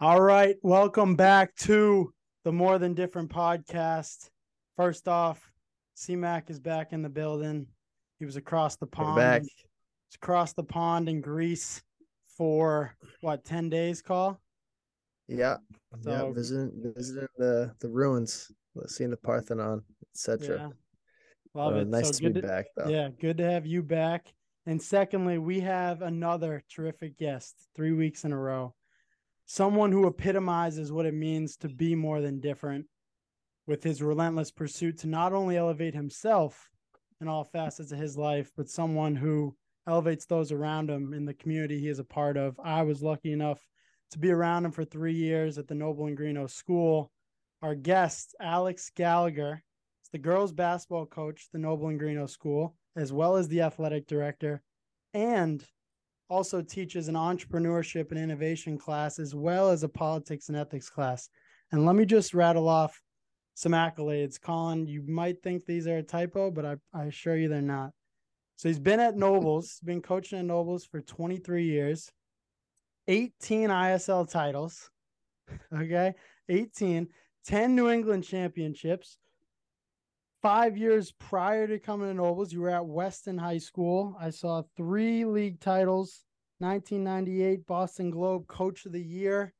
All right, welcome back to the More Than Different podcast. First off, CMAC is back in the building. He was across the pond. back. He's across the pond in Greece for what, 10 days, call? Yeah, So- yeah, visiting visiting the the ruins, seeing the Parthenon, etc. Yeah. Love Uh, it. nice so to be back, though. Yeah, good to have you back. And secondly, we have another terrific guest three weeks in a row. Someone who epitomizes what it means to be more than different with his relentless pursuit to not only elevate himself in all facets of his life, but someone who elevates those around him in the community he is a part of. I was lucky enough to be around him for three years at the Noble and Greenough School. Our guest, Alex Gallagher, is the girls basketball coach, the Noble and Greenough School, as well as the athletic director, and also teaches an entrepreneurship and innovation class, as well as a politics and ethics class. And let me just rattle off some accolades. Colin, you might think these are a typo, but I, I assure you they're not. So he's been at Nobles, been coaching at Nobles for 23 years, 18 ISL titles. Okay. 18, 10 New England championships. Five years prior to coming to Nobles, you were at Weston High School. I saw three league titles 1998 Boston Globe Coach of the Year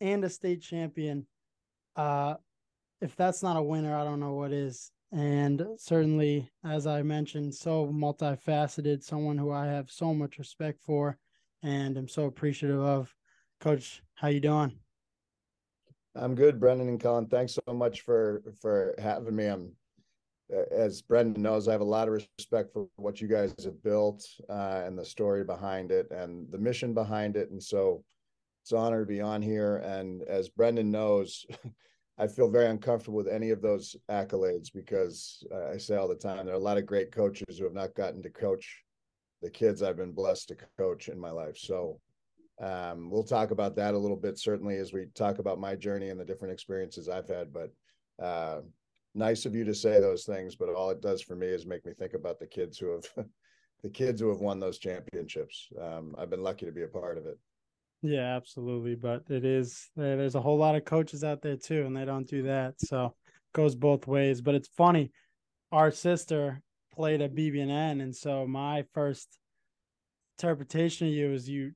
and a state champion. Uh, if that's not a winner, I don't know what is. And certainly, as I mentioned, so multifaceted, someone who I have so much respect for and I'm so appreciative of. Coach, how you doing? I'm good, Brendan and Colin. Thanks so much for for having me. I'm as Brendan knows, I have a lot of respect for what you guys have built uh, and the story behind it and the mission behind it. And so it's an honor to be on here. And as Brendan knows, I feel very uncomfortable with any of those accolades because uh, I say all the time there are a lot of great coaches who have not gotten to coach the kids I've been blessed to coach in my life. So um, we'll talk about that a little bit, certainly, as we talk about my journey and the different experiences I've had. But uh, nice of you to say those things. But all it does for me is make me think about the kids who have, the kids who have won those championships. Um, I've been lucky to be a part of it. Yeah, absolutely. But it is there's a whole lot of coaches out there too, and they don't do that. So it goes both ways. But it's funny. Our sister played at BB&N, so my first interpretation of you is you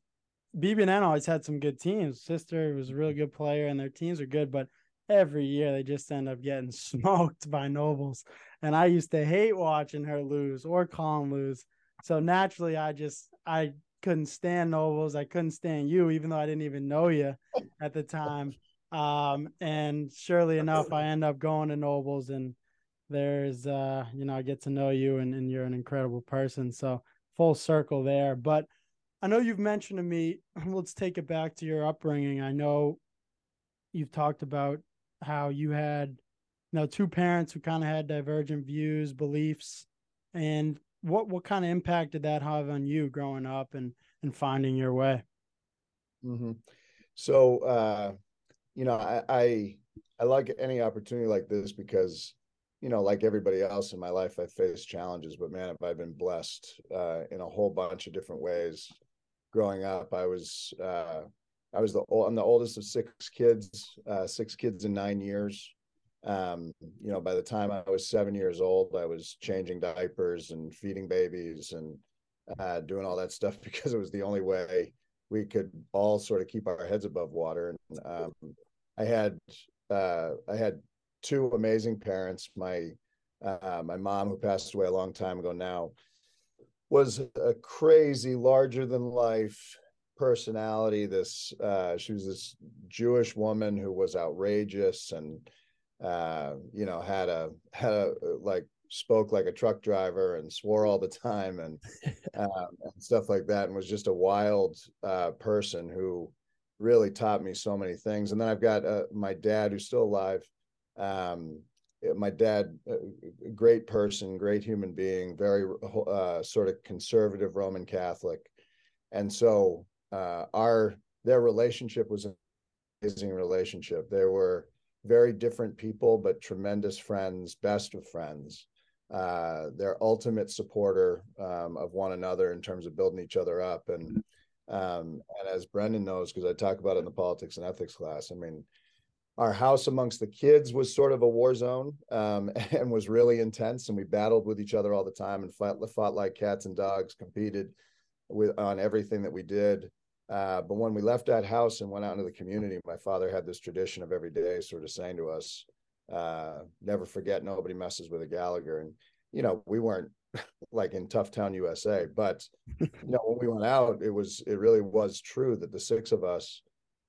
BB&N always had some good teams. Sister was a really good player, and their teams are good, but every year they just end up getting smoked by Nobles. And I used to hate watching her lose or Colin lose. So naturally, I just I couldn't stand Nobles. I couldn't stand you, even though I didn't even know you at the time. Um, and surely enough, I end up going to Nobles, and there's uh, you know, I get to know you, and, and you're an incredible person. So full circle there. But I know you've mentioned to me. Let's take it back to your upbringing. I know you've talked about how you had you know two parents who kind of had divergent views beliefs and what what kind of impact did that have on you growing up and and finding your way Mm-hmm. So, uh, you know, I, I I like any opportunity like this because, you know, like everybody else in my life, I faced challenges. But man, have I been blessed uh, in a whole bunch of different ways. Growing up, I was uh, I was the I'm the oldest of six kids, uh, six kids in nine years. Um, you know, by the time I was seven years old, I was changing diapers and feeding babies and uh, doing all that stuff because it was the only way we could all sort of keep our heads above water. And um, I had uh, I had two amazing parents. My uh, my mom, who passed away a long time ago now, was a crazy, larger than life personality. This uh, she was this Jewish woman who was outrageous and uh, you know had a had a like spoke like a truck driver and swore all the time and, um, and stuff like that and was just a wild uh, person who really taught me so many things and then i've got uh, my dad who's still alive um, my dad a great person great human being very uh, sort of conservative roman catholic and so uh, our their relationship was an amazing relationship they were very different people but tremendous friends best of friends uh, their ultimate supporter um, of one another in terms of building each other up. And Um, and as Brendan knows, because I talk about it in the politics and ethics class, I mean, our house amongst the kids was sort of a war zone um, and was really intense. And we battled with each other all the time and fought, fought like cats and dogs, competed with on everything that we did. Uh, but when we left that house and went out into the community, my father had this tradition of every day sort of saying to us, uh, never forget nobody messes with a Gallagher. And, you know, we weren't like in tough town USA, but, you know, when we went out, it was, it really was true that the six of us,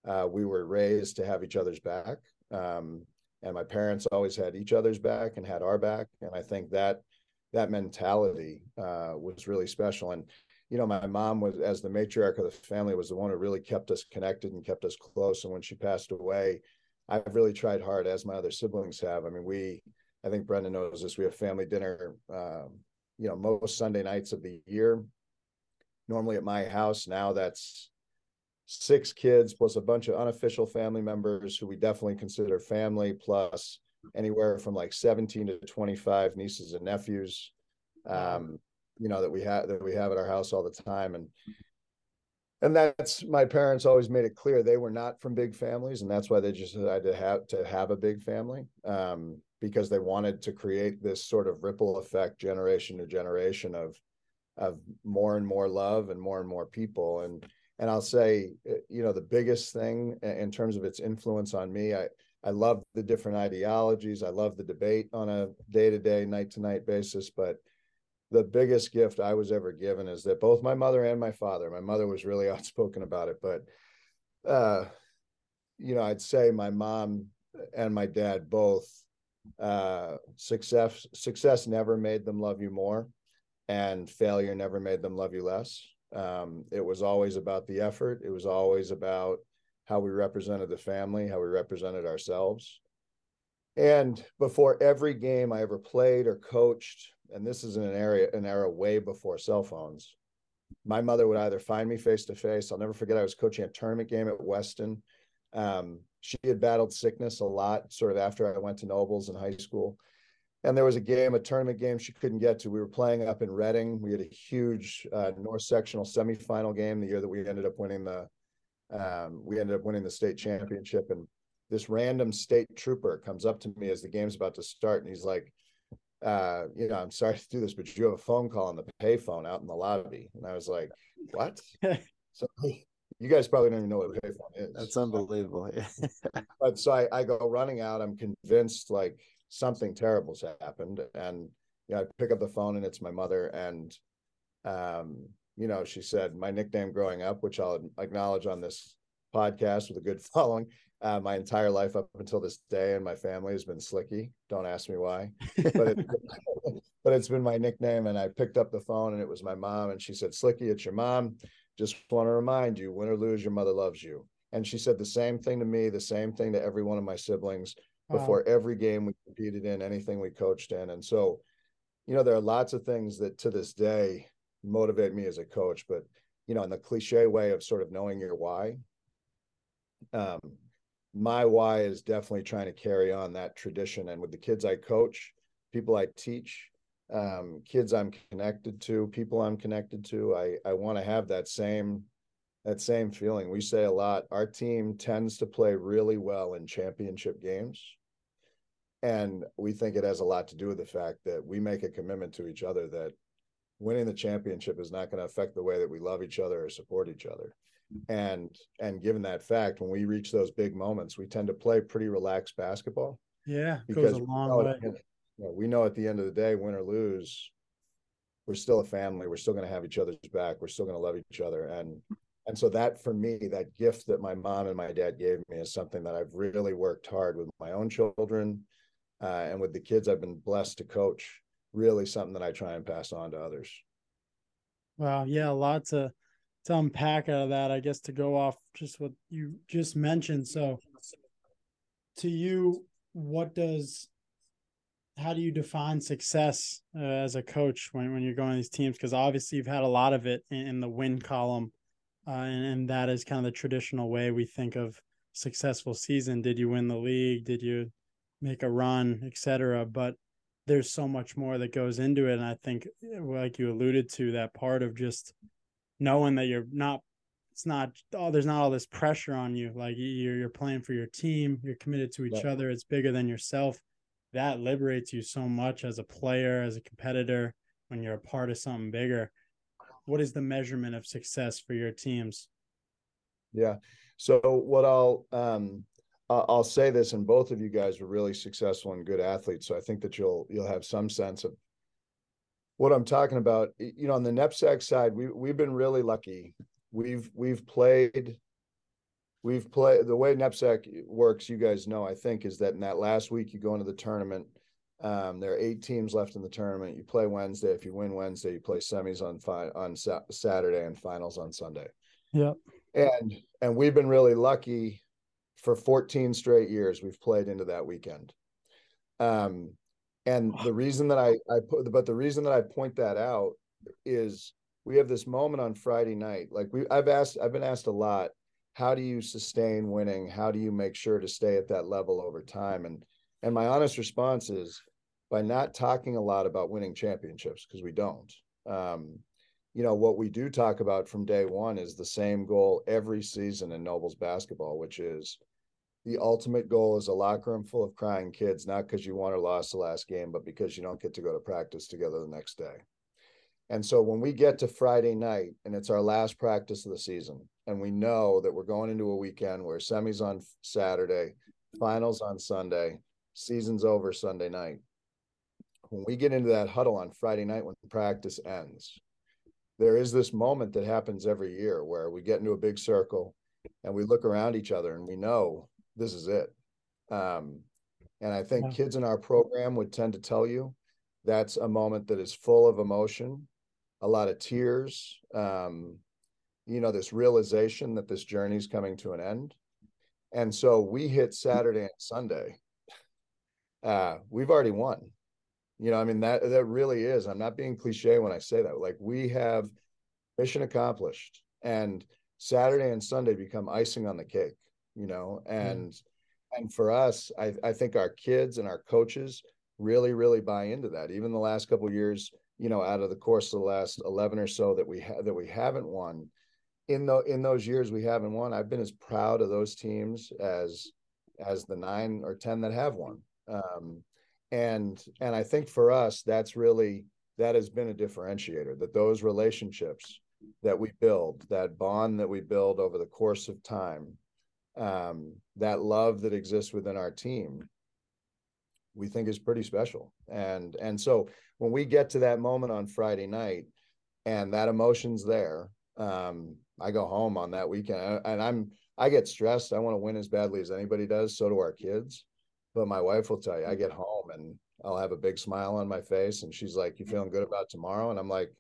uh, we were raised to have each other's back. Um, and my parents always had each other's back and had our back. And I think that, that mentality uh, was really special. And you know, my mom was, as the matriarch of the family, was the one who really kept us connected and kept us close. And when she passed away, I've really tried hard, as my other siblings have. I mean, we, I think Brendan knows this. We have family dinner, um, you know, most Sunday nights of the year. Normally at my house, now that's six kids plus a bunch of unofficial family members who we definitely consider family, plus anywhere from like 17 to 25 nieces and nephews. Um, you know that we have that we have at our house all the time and and that's my parents always made it clear they were not from big families and that's why they just decided to have to have a big family um, because they wanted to create this sort of ripple effect generation to generation of of more and more love and more and more people and and I'll say uh, you know the biggest thing in terms of its influence on me I I love the different ideologies I love the debate on a day to day night to night basis but the biggest gift I was ever given is that both my mother and my father, my mother was really outspoken about it, but uh, you know, I'd say my mom and my dad both uh, success success never made them love you more, and failure never made them love you less. Um, it was always about the effort. It was always about how we represented the family, how we represented ourselves. And before every game I ever played or coached, and this is in an area an era way before cell phones. My mother would either find me face to face. I'll never forget. I was coaching a tournament game at Weston. Um, she had battled sickness a lot, sort of after I went to Nobles in high school. And there was a game, a tournament game she couldn't get to. We were playing up in Reading. We had a huge uh, North Sectional semifinal game the year that we ended up winning the. Um, we ended up winning the state championship, and this random state trooper comes up to me as the game's about to start, and he's like, uh, you know, I'm sorry to do this, but you have a phone call on the payphone out in the lobby. And I was like, what? so you guys probably don't even know what a payphone is. That's unbelievable. but so I, I go running out. I'm convinced like something terrible's happened. And, you know, I pick up the phone and it's my mother. And, um, you know, she said my nickname growing up, which I'll acknowledge on this podcast with a good following, uh, my entire life up until this day, and my family has been Slicky. Don't ask me why, but it, but it's been my nickname. And I picked up the phone, and it was my mom, and she said, "Slicky, it's your mom. Just want to remind you, win or lose, your mother loves you." And she said the same thing to me, the same thing to every one of my siblings before wow. every game we competed in, anything we coached in, and so, you know, there are lots of things that to this day motivate me as a coach, but you know, in the cliche way of sort of knowing your why. Um, my why is definitely trying to carry on that tradition. And with the kids I coach, people I teach, um, kids I'm connected to, people I'm connected to, I I want to have that same that same feeling. We say a lot. Our team tends to play really well in championship games. And we think it has a lot to do with the fact that we make a commitment to each other that winning the championship is not going to affect the way that we love each other or support each other and and given that fact when we reach those big moments we tend to play pretty relaxed basketball. Yeah because goes a long we know, way. You know, we know at the end of the day win or lose we're still a family. We're still going to have each other's back. We're still going to love each other. And and so that for me that gift that my mom and my dad gave me is something that i've really worked hard with my own children uh, and with the kids i've been blessed to coach really something that i try and pass on to others. Wow yeah lots of to unpack out of that, I guess to go off just what you just mentioned. So, to you, what does how do you define success uh, as a coach when, when you're going these teams? Because obviously you've had a lot of it in, in the win column, uh, and, and that is kind of the traditional way we think of successful season. Did you win the league? Did you make a run, etc. But there's so much more that goes into it, and I think, like you alluded to, that part of just knowing that you're not it's not oh there's not all this pressure on you like you're you're playing for your team you're committed to each Right. other it's bigger than yourself that liberates you so much as a player as a competitor when you're a part of something bigger what is the measurement of success for your teams Yeah. So what I'll um I'll say this, and both of you guys were really successful and good athletes. So I think that you'll you'll have some sense of what I'm talking about. You know, on the NEPSAC side, we we've been really lucky. We've we've played we've played the way NEPSAC works, you guys know, I think, is that in that last week you go into the tournament. Um, there are eight teams left in the tournament. You play Wednesday. If you win Wednesday, you play semis on fi- on Sa- Saturday and finals on Sunday yep and and we've been really lucky for 14 straight years we've played into that weekend um and the reason that i i put but the reason that i point that out is we have this moment on friday night like we i've asked i've been asked a lot how do you sustain winning? How do you make sure to stay at that level over time? And and my honest response is by not talking a lot about winning championships because we don't. Um you know what we do talk about from day one is the same goal every season in nobles basketball which is the ultimate goal is a locker room full of crying kids not because you won or lost the last game but because you don't get to go to practice together the next day. And so when we get to friday night and it's our last practice of the season and we know that we're going into a weekend where semis on saturday finals on sunday season's over sunday night when we get into that huddle on friday night when practice ends there is this moment that happens every year where we get into a big circle and we look around each other and we know this is it. Um, and I think Yeah. kids in our program would tend to tell you that's a moment that is full of emotion, a lot of tears, um, you know, this realization that this journey is coming to an end. And so we hit Saturday and Sunday. Uh, we've already won. You know, I mean that that really is. I'm not being cliche when I say that. Like we have mission accomplished, and Saturday and Sunday become icing on the cake. You know, and and for us, I I think our kids and our coaches really really buy into that. Even the last couple of years, you know, out of the course of the last 11 or so that we that we haven't won, in the in those years we haven't won, I've been as proud of those teams as as the nine or ten that have won. Um, and and I think for us, that's really that has been a differentiator. That those relationships that we build, that bond that we build over the course of time, um, that love that exists within our team, we think is pretty special. And and so when we get to that moment on Friday night, and that emotion's there, um, I go home on that weekend, and I'm I get stressed. I want to win as badly as anybody does. So do our kids. But my wife will tell you, I get home and I'll have a big smile on my face, and she's like, "You feeling good about tomorrow?" And I'm like,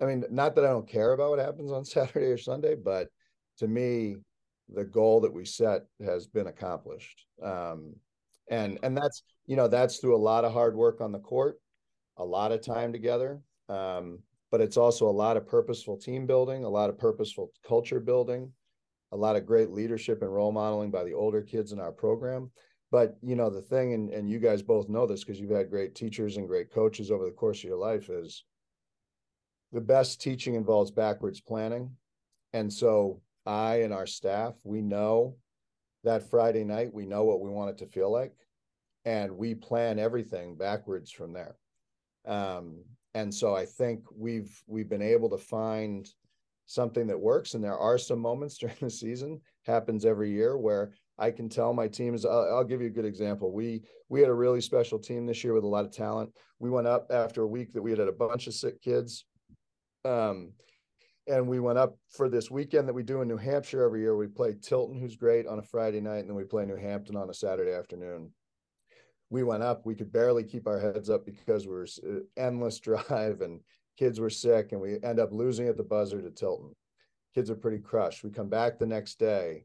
I mean, not that I don't care about what happens on Saturday or Sunday, but to me, the goal that we set has been accomplished. Um, and and that's you know that's through a lot of hard work on the court, a lot of time together, um, but it's also a lot of purposeful team building, a lot of purposeful culture building, a lot of great leadership and role modeling by the older kids in our program. But you know the thing, and and you guys both know this because you've had great teachers and great coaches over the course of your life is the best teaching involves backwards planning. And so I and our staff, we know that Friday night, we know what we want it to feel like. And we plan everything backwards from there. Um, and so I think we've we've been able to find something that works. And there are some moments during the season, happens every year, where I can tell my teams. I'll, I'll give you a good example. We we had a really special team this year with a lot of talent. We went up after a week that we had had a bunch of sick kids um, and we went up for this weekend that we do in New Hampshire every year. We play Tilton, who's great, on a Friday night, and then we play New Hampton on a Saturday afternoon. We went up. We could barely keep our heads up because we were uh, endless drive, and kids were sick, and we end up losing at the buzzer to Tilton. Kids are pretty crushed. We come back the next day.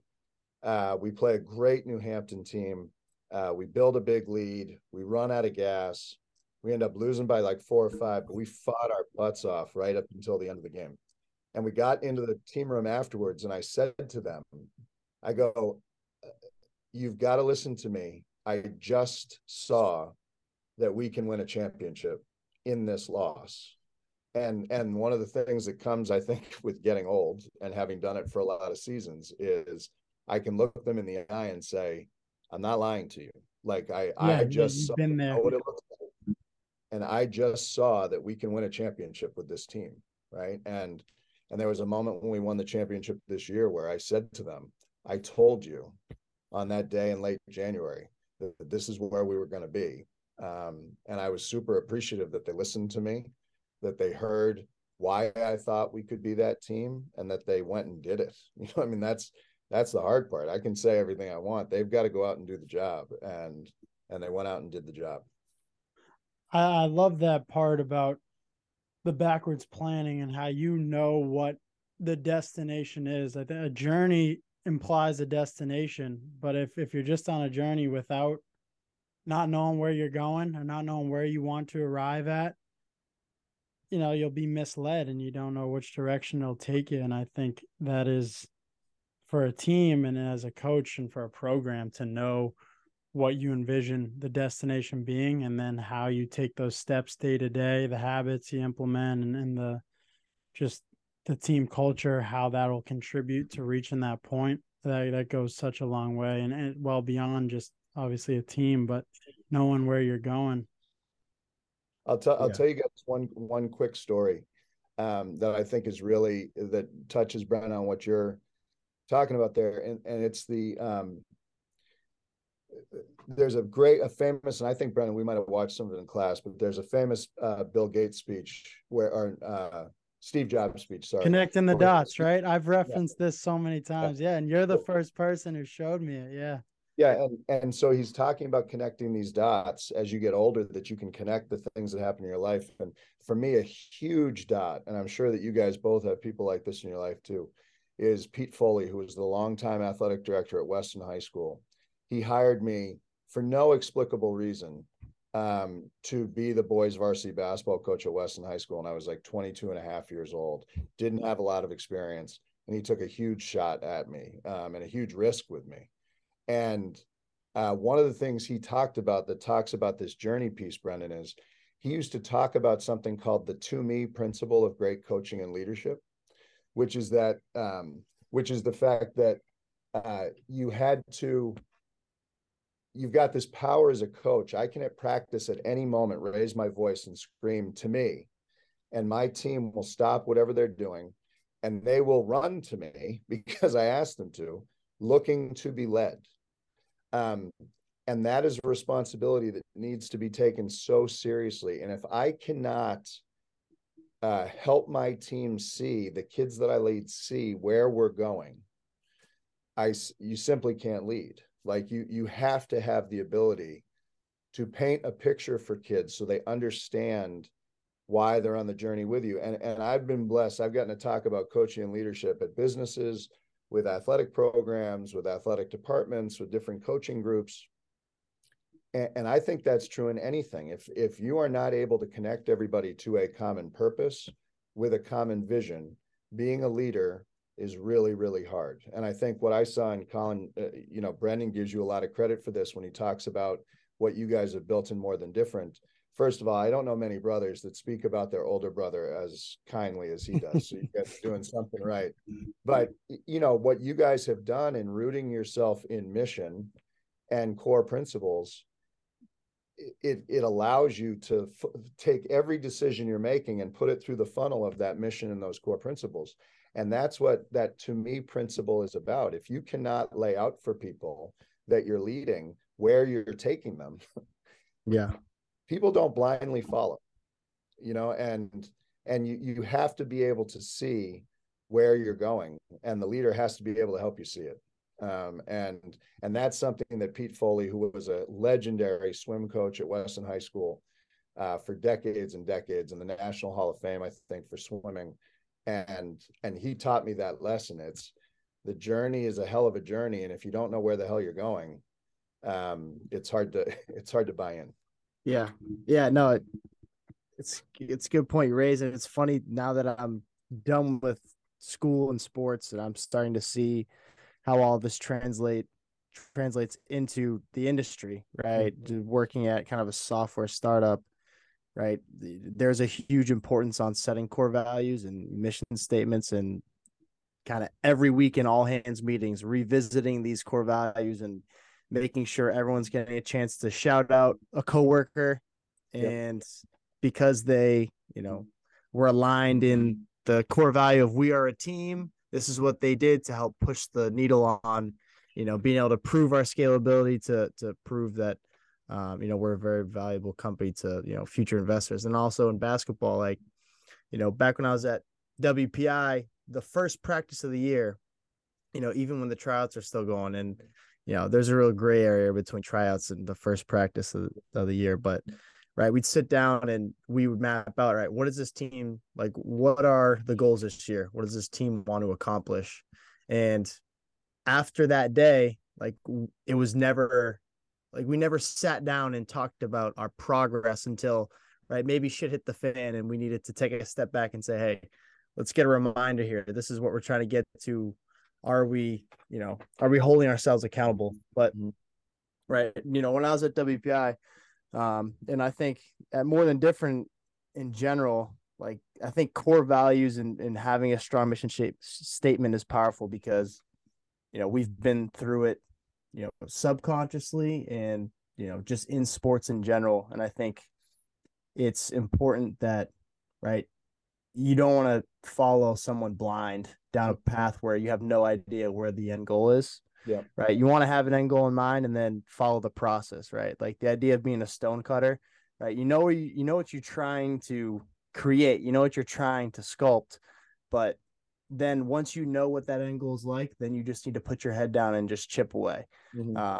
Uh, we play a great New Hampton team. Uh, we build a big lead. We run out of gas. We end up losing by like four or five, but we fought our butts off right up until the end of the game. And we got into the team room afterwards, and I said to them, I go, You've got to listen to me. I just saw that we can win a championship in this loss. and and one of the things that comes i think with getting old and having done it for a lot of seasons is i can look them in the eye and say i'm not lying to you like i Yeah, i just saw been there. what it looks like. and i just saw that we can win a championship with this team right and and there was a moment when we won the championship this year where i said to them i told you on that day in late january that, that this is where we were going to be um, and i was super appreciative that they listened to me that they heard why I thought we could be that team and that they went and did it. You know, I mean, that's that's the hard part. I can say everything I want. They've got to go out and do the job. And and they went out and did the job. I, I love that part about the backwards planning and how you know what the destination is. I think a journey implies a destination, but if if you're just on a journey without not knowing where you're going or not knowing where you want to arrive at, you know, you'll be misled and you don't know which direction it'll take you. And I think that is for a team and as a coach and for a program to know what you envision the destination being and then how you take those steps day to day, the habits you implement and, and the just the team culture, how that'll contribute to reaching that point. That that goes such a long way and, and well beyond just obviously a team, but knowing where you're going. I'll tell I'll Yeah. tell you guys one one quick story um, that I think is really that touches Brendan on what you're talking about there, and and it's the um, there's a great a famous and I think Brendan, we might have watched some of it in class, but there's a famous uh, Bill Gates speech where or uh, Steve Jobs speech. Sorry, Connecting the dots, right? I've referenced this so many times. Yeah. And you're the first person who showed me it. Yeah. Yeah, and and so he's talking about connecting these dots as you get older that you can connect the things that happen in your life. And for me, a huge dot, and I'm sure that you guys both have people like this in your life too, is Pete Foley, who was the longtime athletic director at Weston High School. He hired me for no explicable reason um, to be the boys varsity basketball coach at Weston High School. And I was like 22 and a half years old, didn't have a lot of experience. And he took a huge shot at me um, and a huge risk with me. And uh, one of the things he talked about that talks about this journey piece, Brendan, is he used to talk about something called the to me principle of great coaching and leadership, which is that, um, which is the fact that uh, you had to, you've got this power as a coach. I can at practice at any moment raise my voice and scream to me, and my team will stop whatever they're doing, and they will run to me because I asked them to, looking to be led. Um, and that is a responsibility that needs to be taken so seriously. And if I cannot uh, help my team see the kids that I lead see where we're going, I you simply can't lead. Like you you have to have the ability to paint a picture for kids so they understand why they're on the journey with you. And and I've been blessed. I've gotten to talk about coaching and leadership at businesses, with athletic programs, with athletic departments, with different coaching groups. And, and I think that's true in anything. If if you are not able to connect everybody to a common purpose with a common vision, being a leader is really really hard. And I think what I saw in Colin, uh, you know, Brendan gives you a lot of credit for this when he talks about what you guys have built in more than different. First of all, I don't know many brothers that speak about their older brother as kindly as he does. So you guys are doing something right. But you know what you guys have done in rooting yourself in mission and core principles, it it allows you to f- take every decision you're making and put it through the funnel of that mission and those core principles. And that's what that to me principle is about. If you cannot lay out for people that you're leading where you're taking them, Yeah. people don't blindly follow you know and and you you have to be able to see where you're going and the leader has to be able to help you see it um, and and that's something that pete foley who was a legendary swim coach at weston high school uh, for decades and decades in the national hall of fame i think for swimming and and he taught me that lesson it's the journey is a hell of a journey and if you don't know where the hell you're going um, it's hard to it's hard to buy in Yeah. Yeah. No, it, it's it's a good point you raise. And it's funny now that I'm done with school and sports and I'm starting to see how all this translate translates into the industry, right? Mhm. Working at kind of a software startup, right? There's a huge importance on setting core values and mission statements and kind of every week in all hands meetings, revisiting these core values and making sure everyone's getting a chance to shout out a coworker and yep. because they, you know, were aligned in the core value of we are a team. This is what they did to help push the needle on, you know, being able to prove our scalability to to prove that um, you know, we're a very valuable company to, you know, future investors. And also in basketball, like, you know, back when I was at WPI, the first practice of the year, you know, even when the tryouts are still going and, you know, there's a real gray area between tryouts and the first practice of, of the year. But, right, we'd sit down and we would map out, right, what is this team like? What are the goals this year? What does this team want to accomplish? And after that day, like it was never like we never sat down and talked about our progress until right maybe shit hit the fan and we needed to take a step back and say, hey, let's get a reminder here. This is what we're trying to get to. Are we, you know, are we holding ourselves accountable? But mm-hmm. right, you know, when I was at WPI, um, and I think at more than different in general, like I think core values and, and having a strong mission shape statement is powerful because you know we've been through it you know subconsciously and you know just in sports in general. And i think it's important that right you don't want to follow someone blind down a path where you have no idea where the end goal is yeah right? You want to have an end goal in mind and then follow the process right? Like the idea of being a stone cutter right? You know you, you know what you're trying to create you know what you're trying to sculpt but then once you know what that angle is like, then you just need to put your head down and just chip away. Mm-hmm. Um,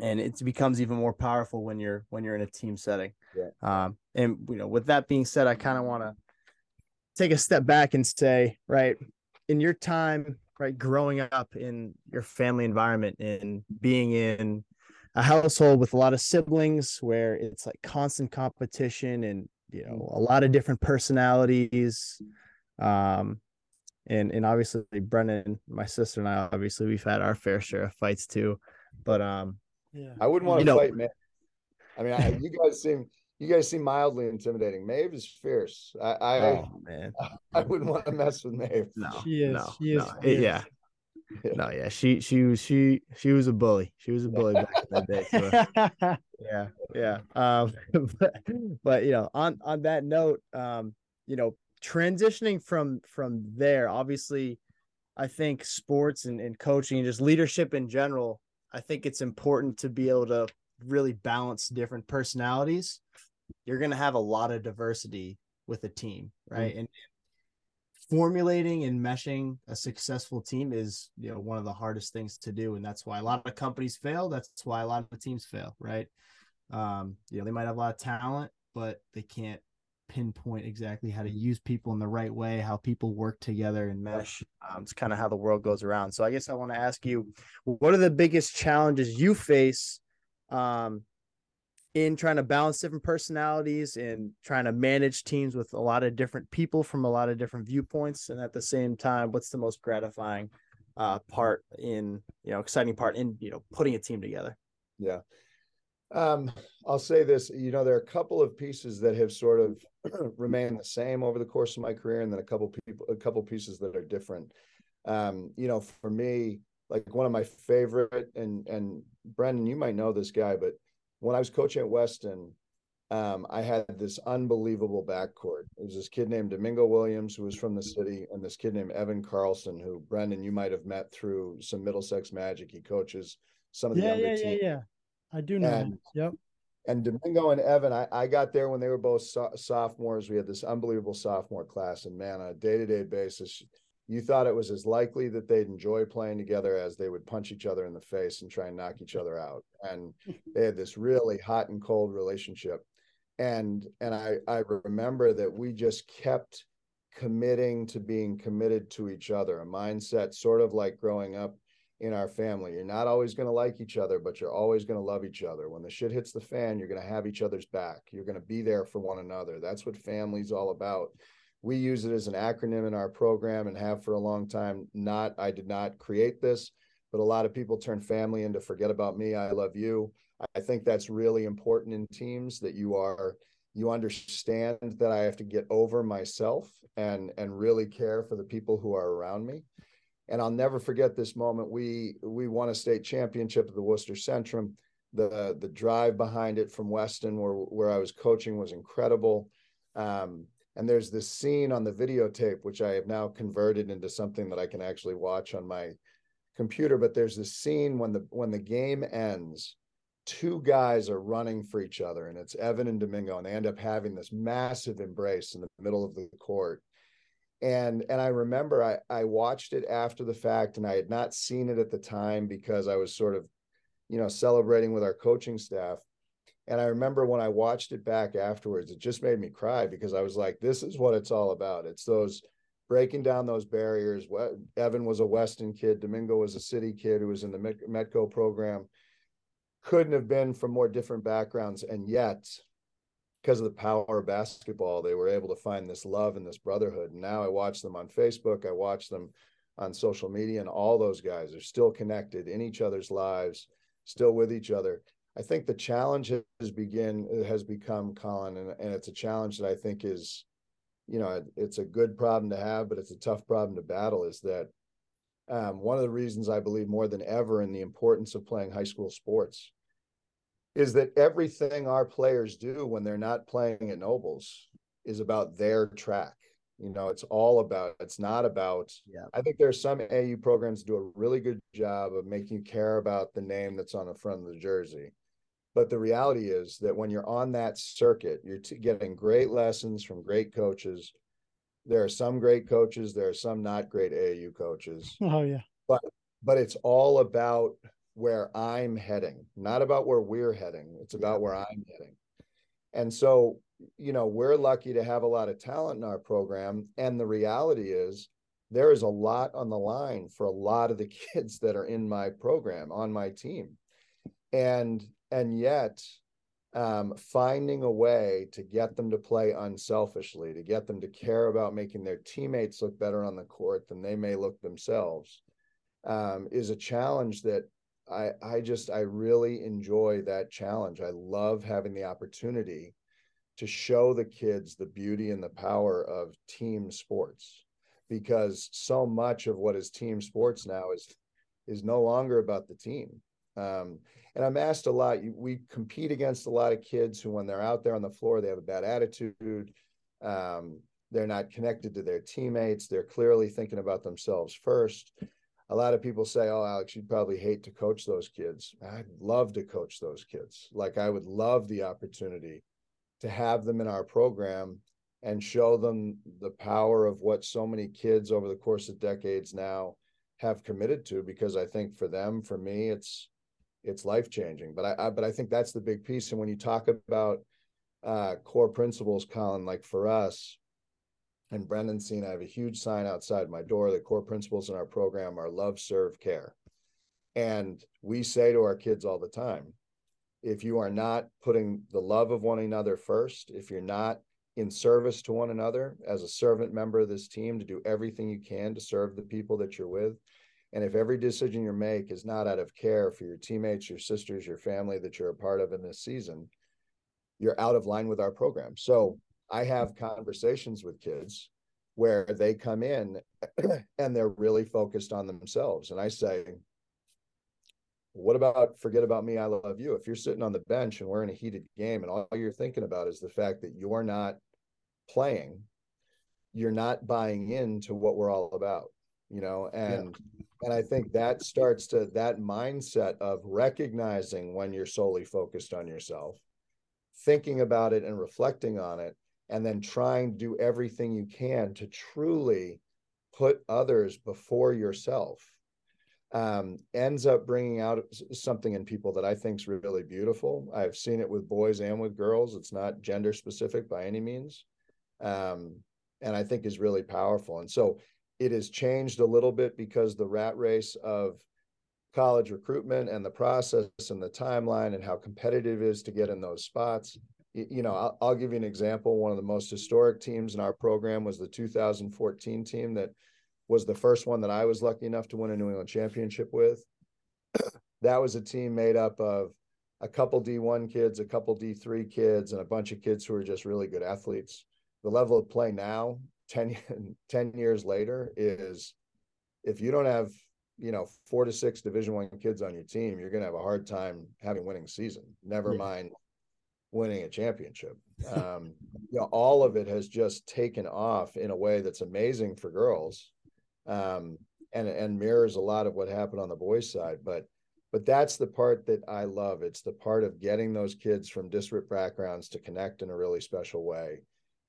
and it becomes even more powerful when you're when you're in a team setting. Yeah. Um, and you know, with that being said, I kind of want to take a step back and say, right, in your time, right, growing up in your family environment and being in a household with a lot of siblings where it's like constant competition and you know a lot of different personalities um and and obviously Brendan, my sister and I, obviously we've had our fair share of fights too. But um, yeah, I wouldn't want to fight, man. I mean, I, you guys seem you guys seem mildly intimidating. Maeve is fierce. I, I oh, man, I, wouldn't want to mess with Maeve. No, she is. No, she is. No. It, yeah. yeah. No, yeah, she she was she she was a bully. She was a bully back in that day. So, yeah, yeah. Um, but, but you know, on on that note, um, you know, transitioning from from there obviously i think sports and, and coaching and just leadership in general i think it's important to be able to really balance different personalities. You're going to have a lot of diversity with a team right? Mm-hmm. and formulating and meshing a successful team is you know one of the hardest things to do and that's why a lot of companies fail that's why a lot of teams fail right? Um you know they might have a lot of talent but they can't pinpoint exactly how to use people in the right way, how people work together and mesh. Um, it's kind of how the world goes around. So I guess I want to ask you, what are the biggest challenges you face um, in trying to balance different personalities and trying to manage teams with a lot of different people from a lot of different viewpoints, and at the same time, what's the most gratifying uh, part in you know exciting part in you know putting a team together? Yeah. Um, I'll say this, you know, there are a couple of pieces that have sort of remained the same over the course of my career, and then a couple people, a couple pieces that are different. Um, you know, for me, like one of my favorite, and and Brendan, you might know this guy, but when I was coaching at Weston, um, I had this unbelievable backcourt. It was this kid named Domingo Williams, who was from the city, and this kid named Evan Carlson, who Brendan, you might have met through some Middlesex Magic. He coaches some of the yeah, younger yeah, teams. Yeah, yeah, I do know. And, yep. And Domingo and Evan, I, I got there when they were both so- sophomores. We had this unbelievable sophomore class, and man, on a day to day basis, you thought it was as likely that they'd enjoy playing together as they would punch each other in the face and try and knock each other out. And they had this really hot and cold relationship. And and I I remember that we just kept committing to being committed to each other, a mindset sort of like growing up in our family. You're not always going to like each other, but you're always going to love each other. When the shit hits the fan, you're going to have each other's back. You're going to be there for one another. That's what family's all about. We use it as an acronym in our program and have for a long time. Not, I did not create this, but a lot of people turn family into forget about me. I love you. I think that's really important in teams that you are you understand that I have to get over myself and and really care for the people who are around me. And I'll never forget this moment. We we won a state championship at the Worcester Centrum. The the drive behind it from Weston, where where I was coaching, was incredible. Um, and there's this scene on the videotape which I have now converted into something that I can actually watch on my computer. But there's this scene when the when the game ends two guys are running for each other, and it's Evan and Domingo, and they end up having this massive embrace in the middle of the court. And and I remember I I watched it after the fact, and I had not seen it at the time because I was sort of, you know, celebrating with our coaching staff. And I remember when I watched it back afterwards, it just made me cry because I was like, this is what it's all about. It's those breaking down those barriers. Evan was a Weston kid. Domingo was a city kid who was in the Metco program couldn't have been from more different backgrounds and yet because of the power of basketball they were able to find this love and this brotherhood. And now i watch them on facebook i watch them on social media and all those guys are still connected in each other's lives still with each other. I think the challenge has begin has become colin and, and it's a challenge that i think is you know it's a good problem to have but it's a tough problem to battle is that um, one of the reasons i believe more than ever in the importance of playing high school sports is that everything our players do when they're not playing at Nobles is about their track. You know, it's all about, it's not about, yeah. I think there's some AAU programs do a really good job of making you care about the name that's on the front of the jersey. But the reality is that when you're on that circuit, you're t- getting great lessons from great coaches. There are some great coaches, there are some not great AAU coaches. Oh, yeah. But, but it's all about where I'm heading, not about where we're heading. It's about where I'm heading. And so, you know, we're lucky to have a lot of talent in our program. And the reality is, there is a lot on the line for a lot of the kids that are in my program on my team. And and yet um, finding a way to get them to play unselfishly, to get them to care about making their teammates look better on the court than they may look themselves, um, is a challenge that I I just I really enjoy that challenge. I love having the opportunity to show the kids the beauty and the power of team sports because so much of what is team sports now is is no longer about the team. Um, and I'm asked a lot. We compete against a lot of kids who, when they're out there on the floor, they have a bad attitude. Um, they're not connected to their teammates. They're clearly thinking about themselves first a lot of people say, "Oh, Alex, you'd probably hate to coach those kids." I'd love to coach those kids. Like I would love the opportunity to have them in our program and show them the power of what so many kids over the course of decades now have committed to because I think for them, for me, it's it's life changing. But I, I, but I think that's the big piece. And when you talk about uh, core principles, Colin, like for us, and Brendan seen I have a huge sign outside my door. The core principles in our program are love, serve, care. And we say to our kids all the time if you are not putting the love of one another first, if you're not in service to one another as a servant member of this team to do everything you can to serve the people that you're with, and if every decision you make is not out of care for your teammates, your sisters, your family that you're a part of in this season, you're out of line with our program. So I have conversations with kids where they come in and they're really focused on themselves. And I say, what about forget about me? I love you. If you're sitting on the bench and we're in a heated game and all you're thinking about is the fact that you're not playing, you're not buying into what we're all about, you know? And, yeah. and I think that starts to that mindset of recognizing when you're solely focused on yourself, thinking about it and reflecting on it and then trying to do everything you can to truly put others before yourself um, ends up bringing out something in people that I think is really beautiful. I've seen it with boys and with girls. It's not gender specific by any means. Um, and I think is really powerful. And so it has changed a little bit because the rat race of college recruitment and the process and the timeline and how competitive it is to get in those spots you know, I'll, I'll, give you an example. One of the most historic teams in our program was the 2014 team that was the first one that I was lucky enough to win a New England championship with. that was a team made up of a couple D1 kids, a couple D3 kids, and a bunch of kids who are just really good athletes. The level of play now, 10, 10 years later, is if you don't have you know four to six division one kids on your team you're going to have a hard time having a winning season never yeah. mind winning a championship um you know all of it has just taken off in a way that's amazing for girls um and and mirrors a lot of what happened on the boys side but but that's the part that I love. It's the part of getting those kids from disparate backgrounds to connect in a really special way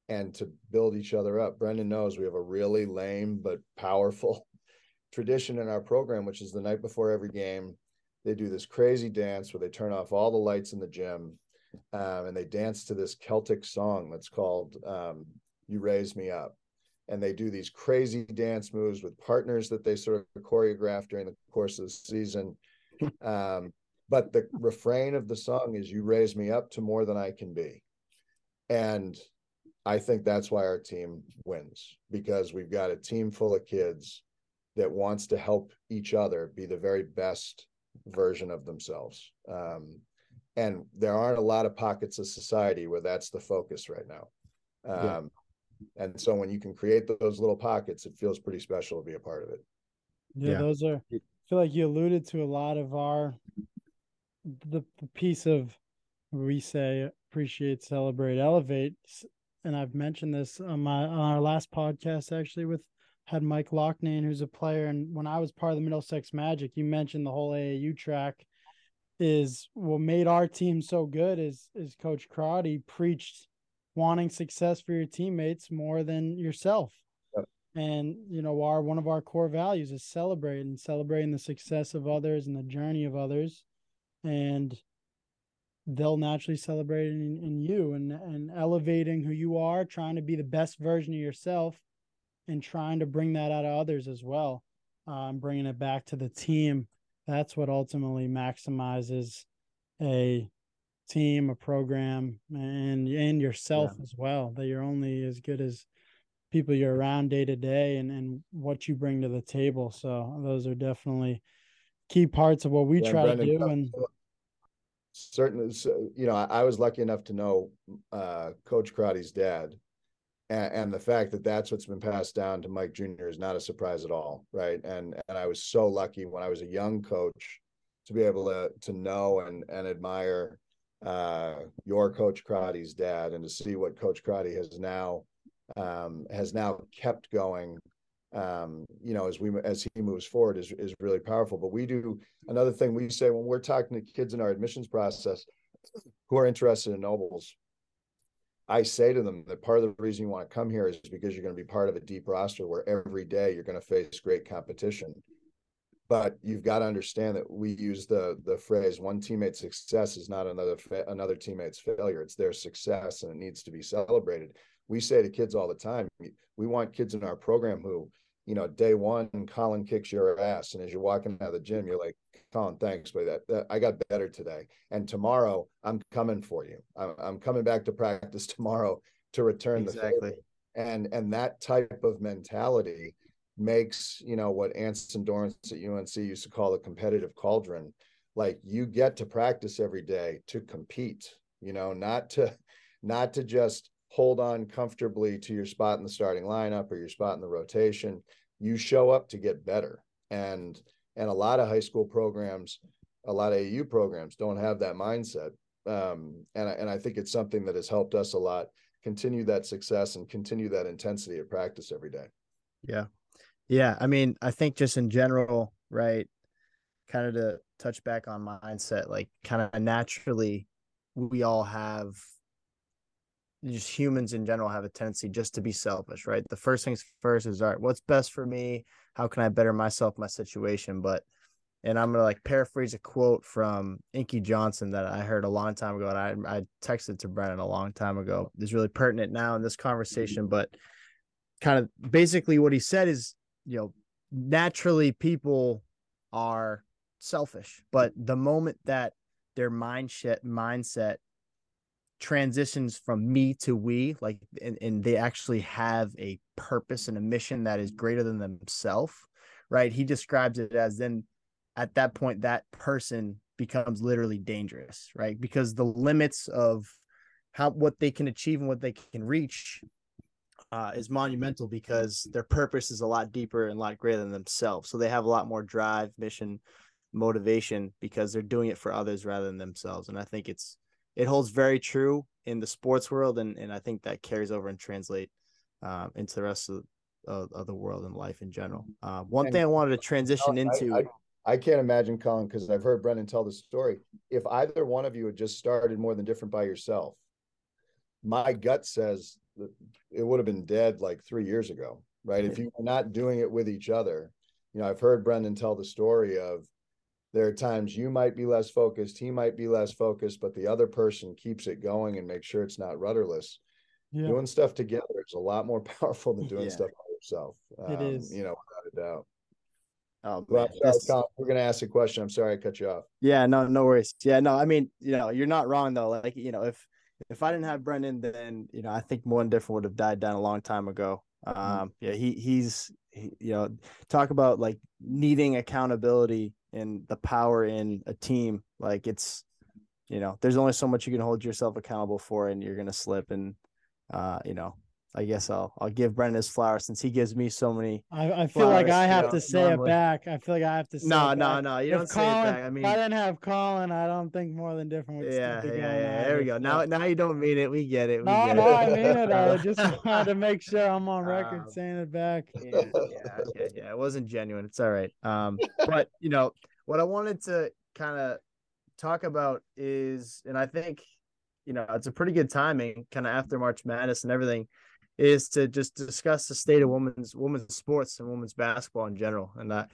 and to build each other up. Brendan knows we have a really lame but powerful tradition in our program, which is the night before every game, they do this crazy dance where they turn off all the lights in the gym um, and they dance to this Celtic song that's called um, You Raise Me Up. And they do these crazy dance moves with partners that they sort of choreograph during the course of the season um, but the refrain of the song is "You raise me up to more than I can be," and I think that's why our team wins because we've got a team full of kids that wants to help each other be the very best version of themselves. Um, and there aren't a lot of pockets of society where that's the focus right now. Um, yeah. And so when you can create those little pockets, it feels pretty special to be a part of it. Yeah, yeah. those are i feel like you alluded to a lot of our the, the piece of we say appreciate, celebrate, elevate, and I've mentioned this on my on our last podcast actually with had Mike Loughnane, who's a player, and when I was part of the Middlesex Magic, you mentioned the whole AAU track is what made our team so good is is Coach Crotty preached wanting success for your teammates more than yourself. And you know our one of our core values is celebrating celebrating the success of others and the journey of others. And they'll naturally celebrate in, in you and and elevating who you are trying to be the best version of yourself and trying to bring that out of others as well. Um, bringing it back to the team that's what ultimately maximizes a team a program and and yourself yeah. as well that you're only as good as people you're around day to day and and what you bring to the table. So those are definitely key parts of what we yeah, try Brendan, to do. And certainly, you know, I, was lucky enough to know uh, Coach Crotty's dad, and, and, the fact that that's what's been passed down to Mike Jr. is not a surprise at all, right? And and I was so lucky when I was a young coach to be able to to know and and admire uh, your Coach Crotty's dad, and to see what Coach Crotty has now um, has now kept going um, you know, as we as he moves forward is is really powerful. But we do another thing we say when we're talking to kids in our admissions process who are interested in Nobles, I say to them that part of the reason you want to come here is because you're going to be part of a deep roster where every day you're going to face great competition. But you've got to understand that we use the the phrase "one teammate's success is not another another teammate's failure." It's their success, and it needs to be celebrated we say to kids all the time, we want kids in our program who, you know, day one, Colin kicks your ass. And as you're walking out of the gym, you're like, Colin, thanks, but that, that I got better today. And tomorrow I'm coming for you. I'm, I'm coming back to practice tomorrow to return exactly. the favor. And, and that type of mentality makes, you know, what Anson Dorrance at UNC used to call the competitive cauldron. Like you get to practice every day to compete, you know, not to, not to just hold on comfortably to your spot in the starting lineup or your spot in the rotation. You show up to get better. And and a lot of high school programs, a lot of AAU programs don't have that mindset. Um, and, and I think it's something that has helped us a lot continue that success and continue that intensity of practice every day. Yeah. Yeah. I mean, I think just in general, right? Kind of to touch back on mindset, like kind of naturally, we all have just humans in general have a tendency just to be selfish, right? The first things first is all right, what's best for me? How can I better myself, my situation? But and I'm gonna like paraphrase a quote from Inky Johnson that I heard a long time ago, and I I texted to Brendan a long time ago. It's really pertinent now in this conversation, but kind of basically what he said is, you know, naturally people are selfish, but the moment that their mindset mindset transitions from me to we like and, and they actually have a purpose and a mission that is greater than themselves right he describes it as then at that point that person becomes literally dangerous, right? Because the limits of how what they can achieve and what they can reach uh, is monumental because their purpose is a lot deeper and a lot greater than themselves. So they have a lot more drive, mission, motivation because they're doing it for others rather than themselves. And I think it's it holds very true in the sports world, and and I think that carries over and translate um, into the rest of, of, of the world and life in general. Uh, one and, thing I wanted to transition I, into. I, I can't imagine, Colin, because I've heard Brendan tell the story. If either one of you had just started more than different by yourself, my gut says that it would have been dead like three years ago, right? If you were not doing it with each other, you know, I've heard Brendan tell the story of there are times you might be less focused, he might be less focused, but the other person keeps it going and makes sure it's not rudderless. Yeah. Doing stuff together is a lot more powerful than doing yeah. stuff by yourself. Um, it is, you know, without a doubt. Oh, well, sorry, we're gonna ask a question. I'm sorry I cut you off. Yeah, no, no worries. Yeah, no, I mean, you know, you're not wrong though. Like, you know, if if I didn't have Brendan, then you know, I think one different would have died down a long time ago. Mm-hmm. Um, yeah, he he's he, you know, talk about like needing accountability and the power in a team. Like it's, you know, there's only so much you can hold yourself accountable for, and you're gonna slip. And uh, you know, I guess I'll I'll give Brendan his flowers since he gives me so many. I, I feel like I have to say normally. it back. I feel like I have to say no, no, no. You if don't Colin, say it back. I mean, if I didn't have Colin, I don't think more than different would yeah, yeah, yeah. There we go. Now, now you don't mean it. We get it. We no, get no, it. I mean it. I just wanted to make sure I'm on record um, saying it back. Yeah, yeah, yeah, yeah. It wasn't genuine. It's all right. Um, but you know what I wanted to kind of talk about is, and I think, you know, it's a pretty good timing, kind of after March Madness and everything is to just discuss the state of women's women's sports and women's basketball in general. And I,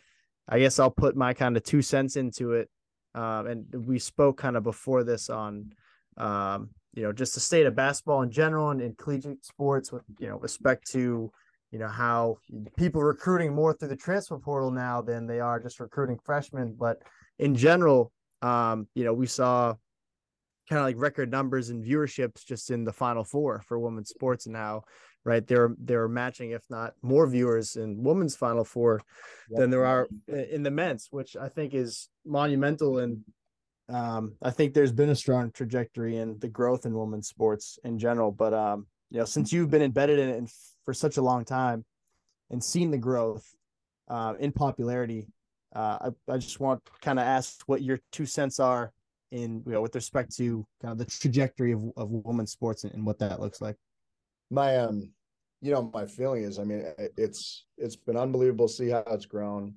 I guess I'll put my kind of two cents into it. Um, and we spoke kind of before this on, um, you know, just the state of basketball in general and in collegiate sports with, you know, respect to, you know, how people recruiting more through the transfer portal now than they are just recruiting freshmen. But in general, um, you know, we saw kind of like record numbers and viewerships just in the final four for women's sports and how right? They're they're matching, if not more viewers in women's Final Four yep. than there are in the men's, which I think is monumental. And um, I think there's been a strong trajectory in the growth in women's sports in general. But um, you know, since you've been embedded in it for such a long time and seen the growth uh, in popularity, uh, I, I just want to kind of ask what your two cents are in you know with respect to kind of the trajectory of, of women's sports and, and what that looks like? My um you know my feeling is i mean it's it's been unbelievable to see how it's grown.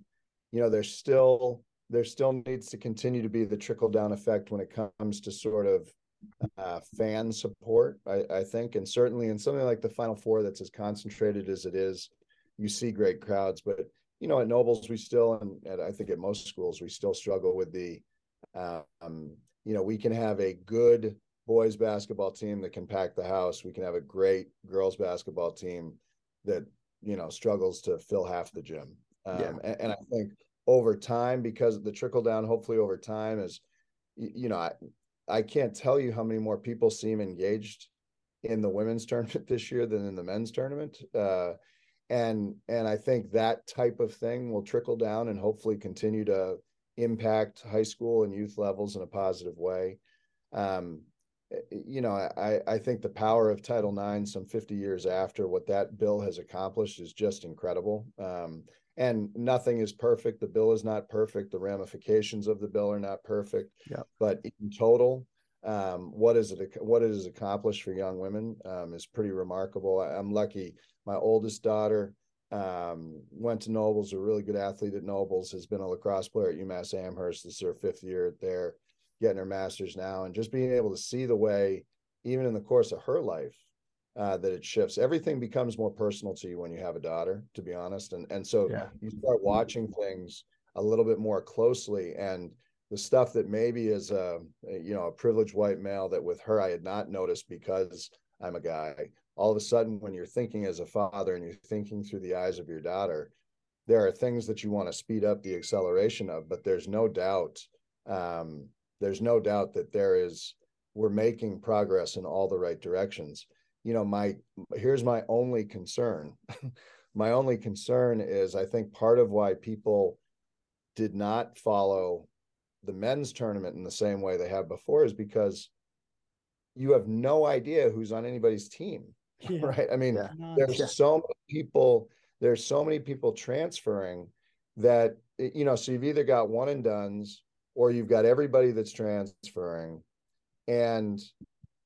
You know there's still there still needs to continue to be the trickle down effect when it comes to sort of uh, fan support I, I think. And certainly in something like the final four that's as concentrated as it is you see great crowds. But you know at nobles we still and, and i think at most schools we still struggle with the um, you know we can have a good boys basketball team that can pack the house. We can have a great girls basketball team that you know struggles to fill half the gym. Um, yeah. and, and, I think over time, because of the trickle down, hopefully over time, is you know I I can't tell you how many more people seem engaged in the women's tournament this year than in the men's tournament. Uh, and and I think that type of thing will trickle down and hopefully continue to impact high school and youth levels in a positive way. Um, Eh, you know, I, I think the power of Title IX some 50 years after what that bill has accomplished is just incredible. Um, and nothing is perfect. The bill is not perfect. The ramifications of the bill are not perfect. Yeah. But in total, um, what is it? What it has accomplished for young women um, is pretty remarkable. I, am lucky. My oldest daughter um, went to Nobles, a really good athlete at Nobles, has been a lacrosse player at UMass Amherst. This is her fifth year there getting her master's now and just being able to see the way even in the course of her life uh, that it shifts everything becomes more personal to you when you have a daughter to be honest and and so yeah. you start watching things a little bit more closely and the stuff that maybe is a you know a privileged white male that with her I had not noticed because I'm a guy all of a sudden when you're thinking as a father and you're thinking through the eyes of your daughter there are things that you want to speed up the acceleration of but there's no doubt um, there's no doubt that there is we're making progress in all the right directions you know my here's my only concern my only concern is i think part of why people did not follow the men's tournament in the same way they have before is because you have no idea who's on anybody's team. Yeah. Right. I mean, yeah. there's yeah. so many people, there's so many people transferring that you know, so you've either got one and done's or you've got everybody that's transferring. And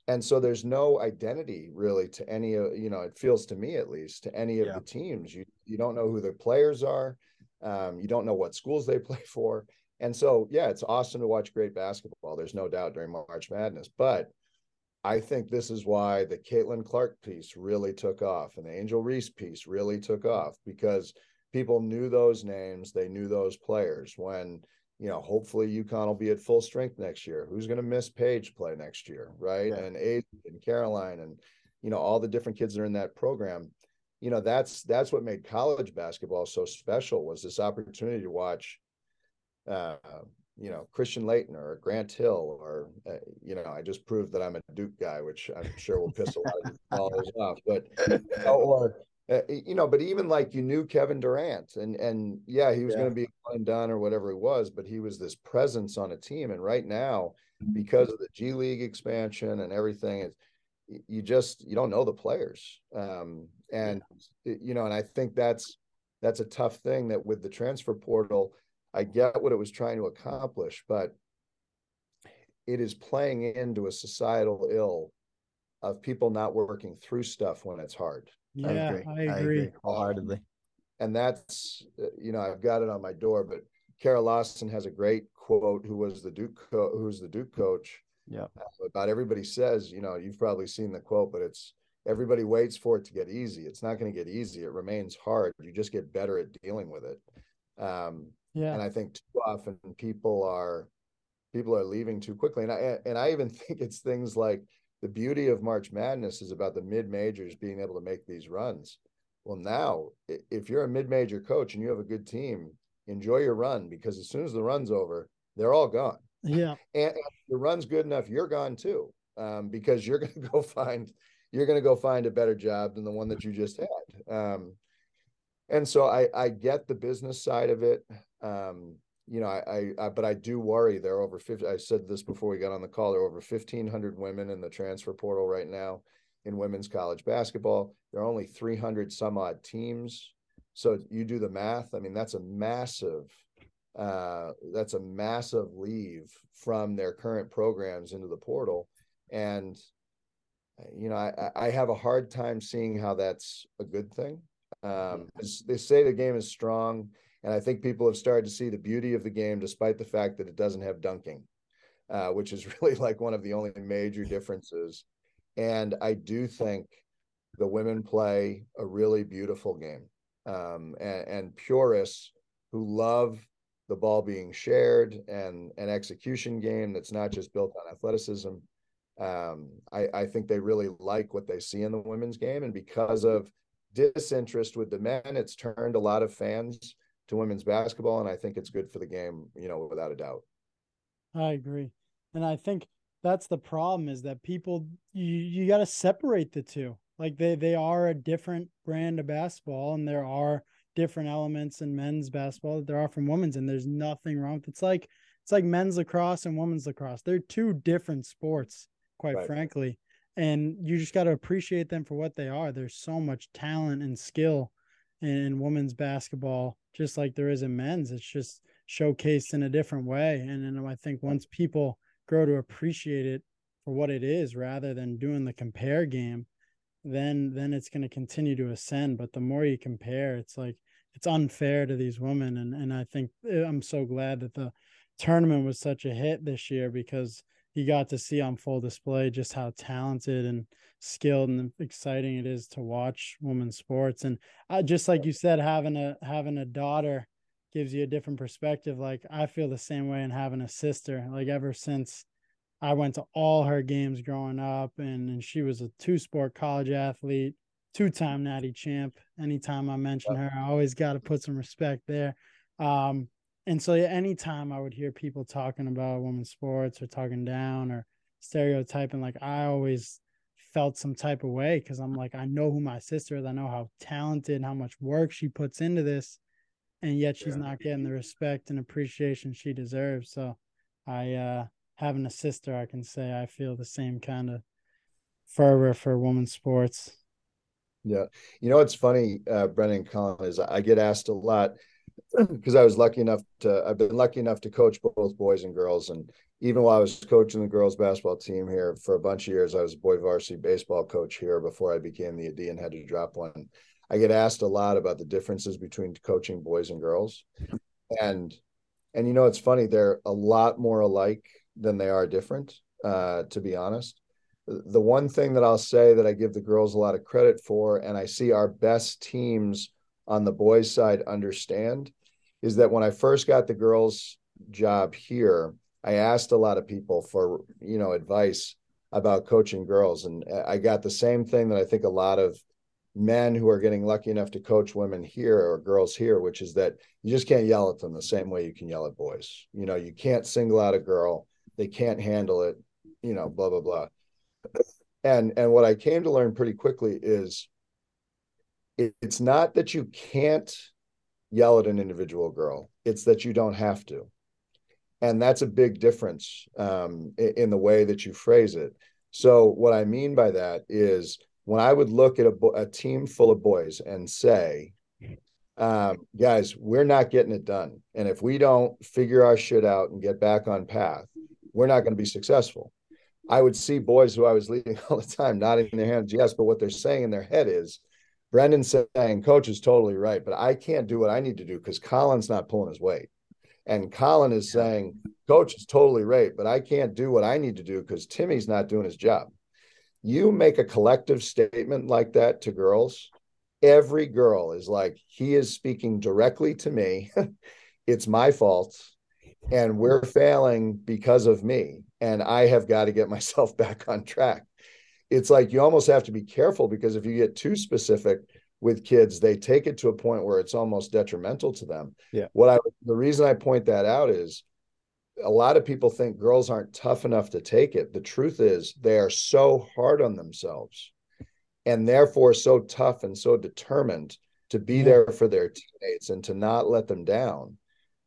and so there's no identity really to any of you know it feels to me at least to any of yeah. the teams you you don't know who the players are um, you don't know what schools they play for and so yeah it's awesome to watch great basketball there's no doubt during march madness but i think this is why the caitlin clark piece really took off and the angel reese piece really took off because people knew those names they knew those players when you know, hopefully UConn will be at full strength next year. Who's going to miss Paige play next year, right? Yeah. And Aid and Caroline and you know all the different kids that are in that program. You know, that's that's what made college basketball so special was this opportunity to watch, uh, you know, Christian Laettner or Grant Hill or uh, you know, I just proved that I'm a Duke guy, which I'm sure will piss a lot of followers off. But or uh, you know, but even like you knew Kevin Durant, and and yeah, he was yeah. going to be one done or whatever he was, but he was this presence on a team. And right now, because of the G League expansion and everything, it's you just you don't know the players, um, and you know, and I think that's that's a tough thing that with the transfer portal, I get what it was trying to accomplish, but it is playing into a societal ill of people not working through stuff when it's hard yeah, I agree. I agree. Wholeheartedly. And that's, uh, you know, I've got it on my door, but Kara Lawson has a great quote. Who was the Duke? Co- who's the Duke coach? Yeah. Uh, about everybody says, you know, you've probably seen the quote, but it's everybody waits for it to get easy. It's not going to get easy. It remains hard. You just get better at dealing with it. Um, yeah. And I think too often people are people are leaving too quickly. And I and I even think it's things like the beauty of March Madness is about the mid majors being able to make these runs. Well, now if you're a mid major coach and you have a good team, enjoy your run because as soon as the run's over, they're all gone. Yeah, and, the run's good enough, you're gone too, um, because you're going to go find you're going to go find a better job than the one that you just had. Um, and so I I get the business side of it. Um, you know, I, I, but I do worry there are over 50. I said this before we got on the call. There are over 1,500 women in the transfer portal right now in women's college basketball. There are only 300 some odd teams. So you do the math. I mean, that's a massive, uh, that's a massive leave from their current programs into the portal. And, you know, I, I have a hard time seeing how that's a good thing. Um, they say the game is strong and I think people have started to see the beauty of the game, despite the fact that it doesn't have dunking, uh, which is really like one of the only major differences. And I do think the women play a really beautiful game. Um, and, and purists who love the ball being shared and an execution game that's not just built on athleticism. Um, I, I think they really like what they see in the women's game. And because of disinterest with the men, it's turned a lot of fans to women's basketball, and I think it's good for the game, you know, without a doubt. I agree, and I think that's the problem is that people you you got to separate the two. Like they they are a different brand of basketball, and there are different elements in men's basketball that there are from women's, and there's nothing wrong. With, it's like it's like men's lacrosse and women's lacrosse. They're two different sports, quite right. frankly, and you just got to appreciate them for what they are. There's so much talent and skill in women's basketball just like there is in men's. It's just showcased in a different way. And then I think once people grow to appreciate it for what it is rather than doing the compare game, then then it's going to continue to ascend. But the more you compare, it's like it's unfair to these women. And and I think eh, I'm so glad that the tournament was such a hit this year because you got to see on full display just how talented and skilled and exciting it is to watch women's sports. And uh, just like you said having a having a daughter gives you a different perspective. Like i feel the same way in having a sister. Like ever since i went to all her games growing up and, and she was a two sport college athlete two-time natty champ. Anytime i mention her i always got to put some respect there. Um, and so anytime I would hear people talking about women's sports or talking down or stereotyping, like I always felt some type of way because I'm like, I know who my sister is. I know how talented and how much work she puts into this. And yet she's yeah. not getting the respect and appreciation she deserves. So I uh having a sister, I can say I feel the same kind of fervor for women's sports. Yeah. You know what's funny, uh, Brendan Colin, is I get asked a lot because I was lucky enough to I've been lucky enough to coach both boys and girls. And even while I was coaching the girls basketball team here for a bunch of years, I was a boy varsity baseball coach here before I became the AD and had to drop one. I get asked a lot about the differences between coaching boys and girls. And and you know it's funny, they're a lot more alike than they are different, uh, to be honest the one thing that I'll say that I give the girls a lot of credit for, and I see our best teams on the boys' side understand, is that when I first got the girls' job here, I asked a lot of people for you know advice about coaching girls, and I got the same thing that I think a lot of men who are getting lucky enough to coach women here or girls here, which is that you just can't yell at them the same way you can yell at boys. You know, you can't single out a girl; they can't handle it. You know, blah blah blah and and what i came to learn pretty quickly is it, it's not that you can't yell at an individual girl. It's that you don't have to. And that's a big difference um, in, the way that you phrase it. So what i mean by that is when i would look at a, a team full of boys and say um, guys we're not getting it done. And if we don't figure our shit out and get back on path we're not going to be successful. I would see boys who I was leading all the time nodding their hands, yes, but what they're saying in their head is, Brendan's saying, Coach is totally right, but I can't do what I need to do because Colin's not pulling his weight. And Colin is saying, Coach is totally right, but I can't do what I need to do because Timmy's not doing his job. You make a collective statement like that to girls, every girl is like, he is speaking directly to me. it's my fault. And we're failing because of me and I have got to get myself back on track. It's like you almost have to be careful because if you get too specific with kids, they take it to a point where it's almost detrimental to them. Yeah. What I the reason I point that out is a lot of people think girls aren't tough enough to take it. The truth is they are so hard on themselves and therefore so tough and so determined to be yeah. there for their teammates and to not let them down.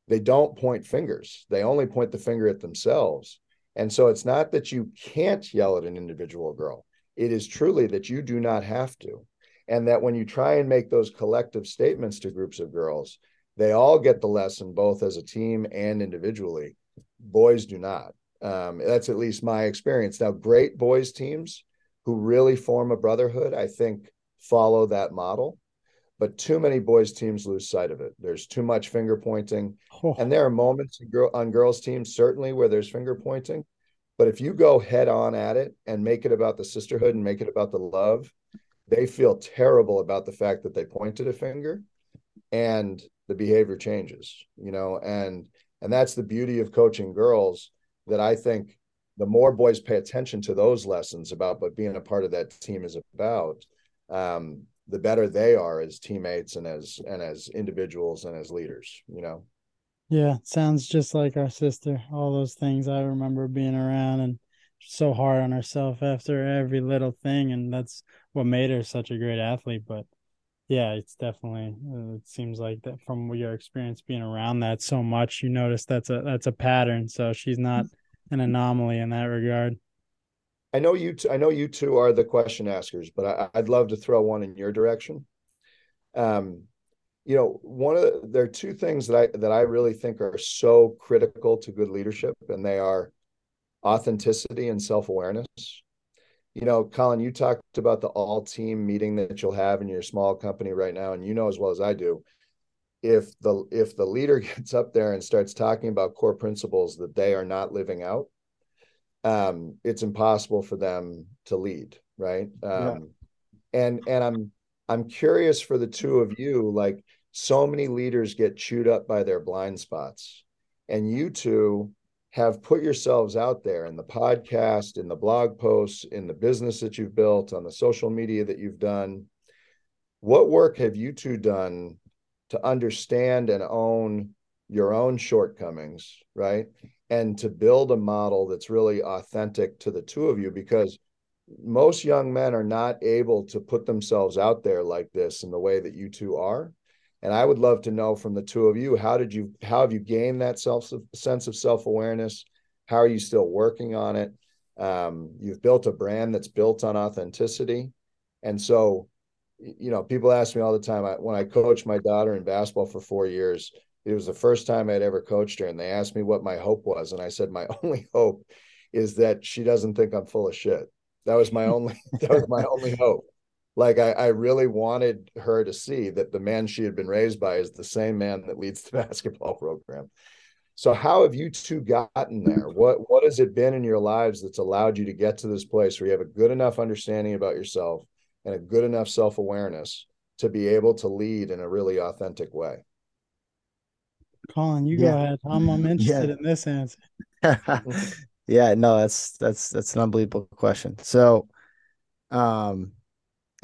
They don't point fingers. They only point the finger at themselves and so it's not that you can't yell at an individual girl, it is truly that you do not have to. And that when you try and make those collective statements to groups of girls, they all get the lesson both as a team and individually. Boys do not. Um, that's at least my experience. Now, great boys teams who really form a brotherhood, I think, follow that model but too many boys teams lose sight of it. There's too much finger pointing, oh. and there are moments on girls teams certainly where there's finger pointing. But if you go head on at it and make it about the sisterhood and make it about the love, they feel terrible about the fact that they pointed a finger, and the behavior changes. You know, and and that's the beauty of coaching girls. That I think the more boys pay attention to those lessons about what being a part of that team is about, um, the better they are as teammates and as and as individuals and as leaders you know yeah sounds just like our sister all those things i remember being around and so hard on herself after every little thing and that's what made her such a great athlete but yeah it's definitely uh, it seems like that from your experience being around that so much you notice that's a that's a pattern so she's not an anomaly in that regard I know you. T- I know you two are the question askers, but I, would love to throw one in your direction. Um, you know, one of the, there are two things that I that I really think are so critical to good leadership, and they are authenticity and self awareness. You know, Colin, you talked about the all team meeting that you'll have in your small company right now, and you know as well as I do, if the if the leader gets up there and starts talking about core principles that they are not living out um, it's impossible for them to lead, right? Um, yeah. And and I'm I'm curious for the two of you, like so many leaders get chewed up by their blind spots, and you two have put yourselves out there in the podcast, in the blog posts, in the business that you've built, on the social media that you've done. What work have you two done to understand and own your own shortcomings, right? and to build a model that's really authentic to the two of you because most young men are not able to put themselves out there like this in the way that you two are and i would love to know from the two of you how did you how have you gained that self sense of self-awareness How are you still working on it? Um, you've built a brand that's built on authenticity. And so, you know, people ask me all the time I, when I coached my daughter in basketball for four years, it was the first time I'd ever coached her. And they asked me what my hope was. And I said, my only hope is that she doesn't think I'm full of shit. That was my only, that was my only hope. Like I, I really wanted her to see that the man she had been raised by is the same man that leads the basketball program. So how have you two gotten there? What what has it been in your lives that's allowed you to get to this place where you have a good enough understanding about yourself and a good enough self-awareness to be able to lead in a really authentic way? Colin, you yeah. go ahead. I'm, I'm interested yeah. in this answer. yeah, no, that's that's that's an unbelievable question. So um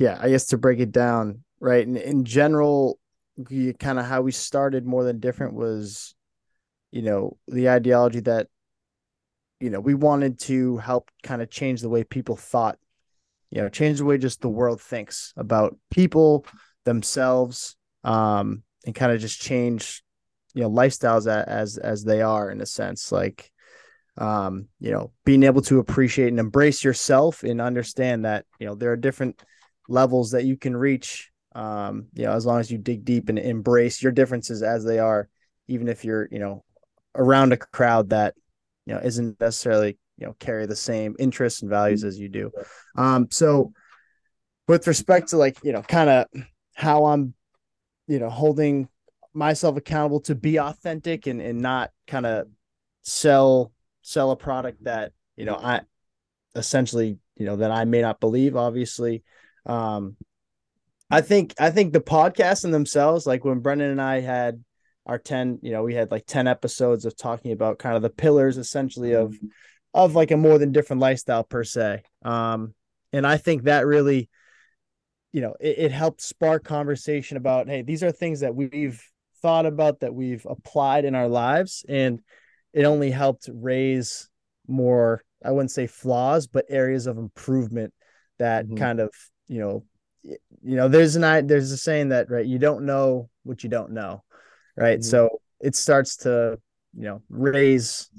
yeah, I guess to break it down, right? In, in general, kind of how we started more than different was you know, the ideology that, you know, we wanted to help kind of change the way people thought, you know, change the way just the world thinks about people themselves, um, and kind of just change, you know, lifestyles as, as, as they are in a sense, like, um, you know, being able to appreciate and embrace yourself and understand that, you know, there are different levels that you can reach um, you know, as long as you dig deep and embrace your differences as they are, even if you're, you know, around a crowd that you know isn't necessarily you know carry the same interests and values as you do. Um so with respect to like you know kind of how i'm you know holding myself accountable to be authentic and and not kind of sell sell a product that you know i essentially you know that i may not believe obviously um i think i think the podcasts in themselves like when brendan and i had our 10 you know we had like 10 episodes of talking about kind of the pillars essentially of of like a more than different lifestyle per se. Um and i think that really you know it, it helped spark conversation about hey these are things that we've thought about that we've applied in our lives. And it only helped raise more i wouldn't say flaws but areas of improvement that mm-hmm. kind of you know you know there's an there's a saying that right you don't know what you don't know right? Mm-hmm. so it starts to you know raise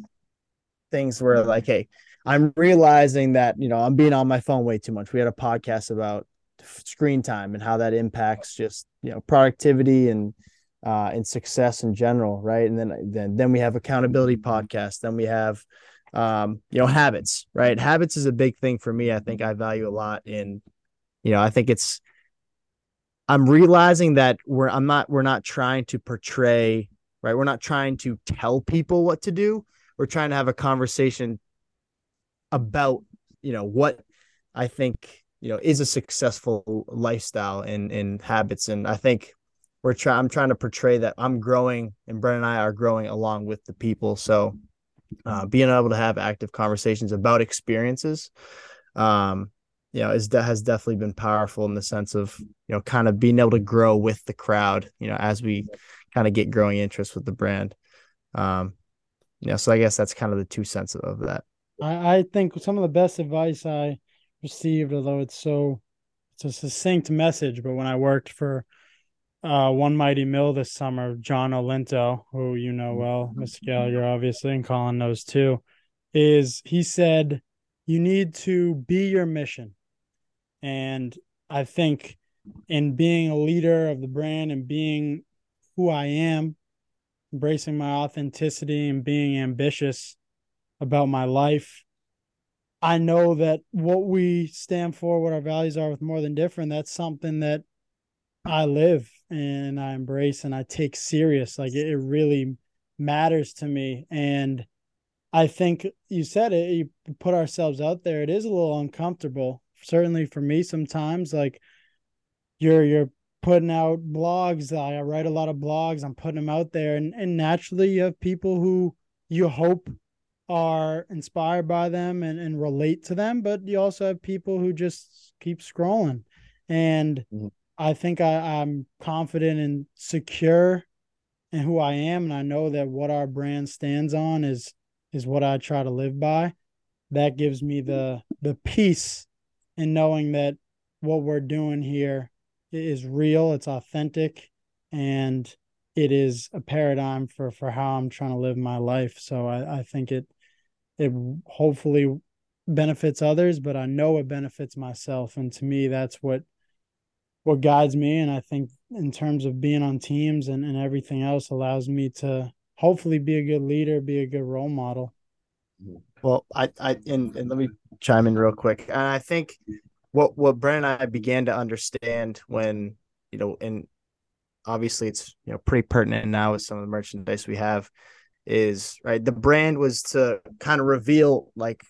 things where like hey i'm realizing that you know i'm being on my phone way too much. We had a podcast about screen time and how that impacts just you know productivity and uh and success in general right? And then then then we have accountability podcast then we have um you know habits right? Habits is a big thing for me. I think i value a lot in you know i think it's I'm realizing that we're I'm not we're not trying to portray right. We're not trying to tell people what to do. We're trying to have a conversation about you know what I think you know is a successful lifestyle and and habits. And I think we're trying. I'm trying to portray that I'm growing, and Brent and I are growing along with the people. So uh, being able to have active conversations about experiences um, you know, is that has definitely been powerful in the sense of you know kind of being able to grow with the crowd. You know, as we kind of get growing interest with the brand. Um, you know, so I guess that's kind of the two cents of that. I, I think some of the best advice I received, although it's so it's a succinct message, but when I worked for uh, One Mighty Mill this summer, Jon Olinto, who you know well, Mr. Gallagher, obviously, and Colin knows too, is he said, You need to be your mission. And I think in being a leader of the brand and being who I am, embracing my authenticity and being ambitious about my life, I know that what we stand for, what our values are with more than different, that's something that I live and I embrace and I take serious. Like it, really matters to me. And I think you said it, you put ourselves out there. It is a little uncomfortable certainly for me sometimes like you're you're putting out blogs. I write a lot of blogs. I'm putting them out there. And, and naturally you have people who you hope are inspired by them and, and relate to them but you also have people who just keep scrolling. And mm-hmm. i think I, i'm confident and secure in who i am. And i know that what our brand stands on is is what i try to live by. That gives me the the peace and knowing that what we're doing here is real, it's authentic, and it is a paradigm for for how I'm trying to live my life. So I, I think it it hopefully benefits others, but I know it benefits myself. And to me, that's what what guides me. And I think in terms of being on teams and, and everything else allows me to hopefully be a good leader, be a good role model. Mm-hmm. Well, I, I, and, and let me chime in real quick. And I think what, what Brent and I began to understand when, you know, and obviously it's, you know, pretty pertinent now with some of the merchandise we have is right. The brand was to kind of reveal like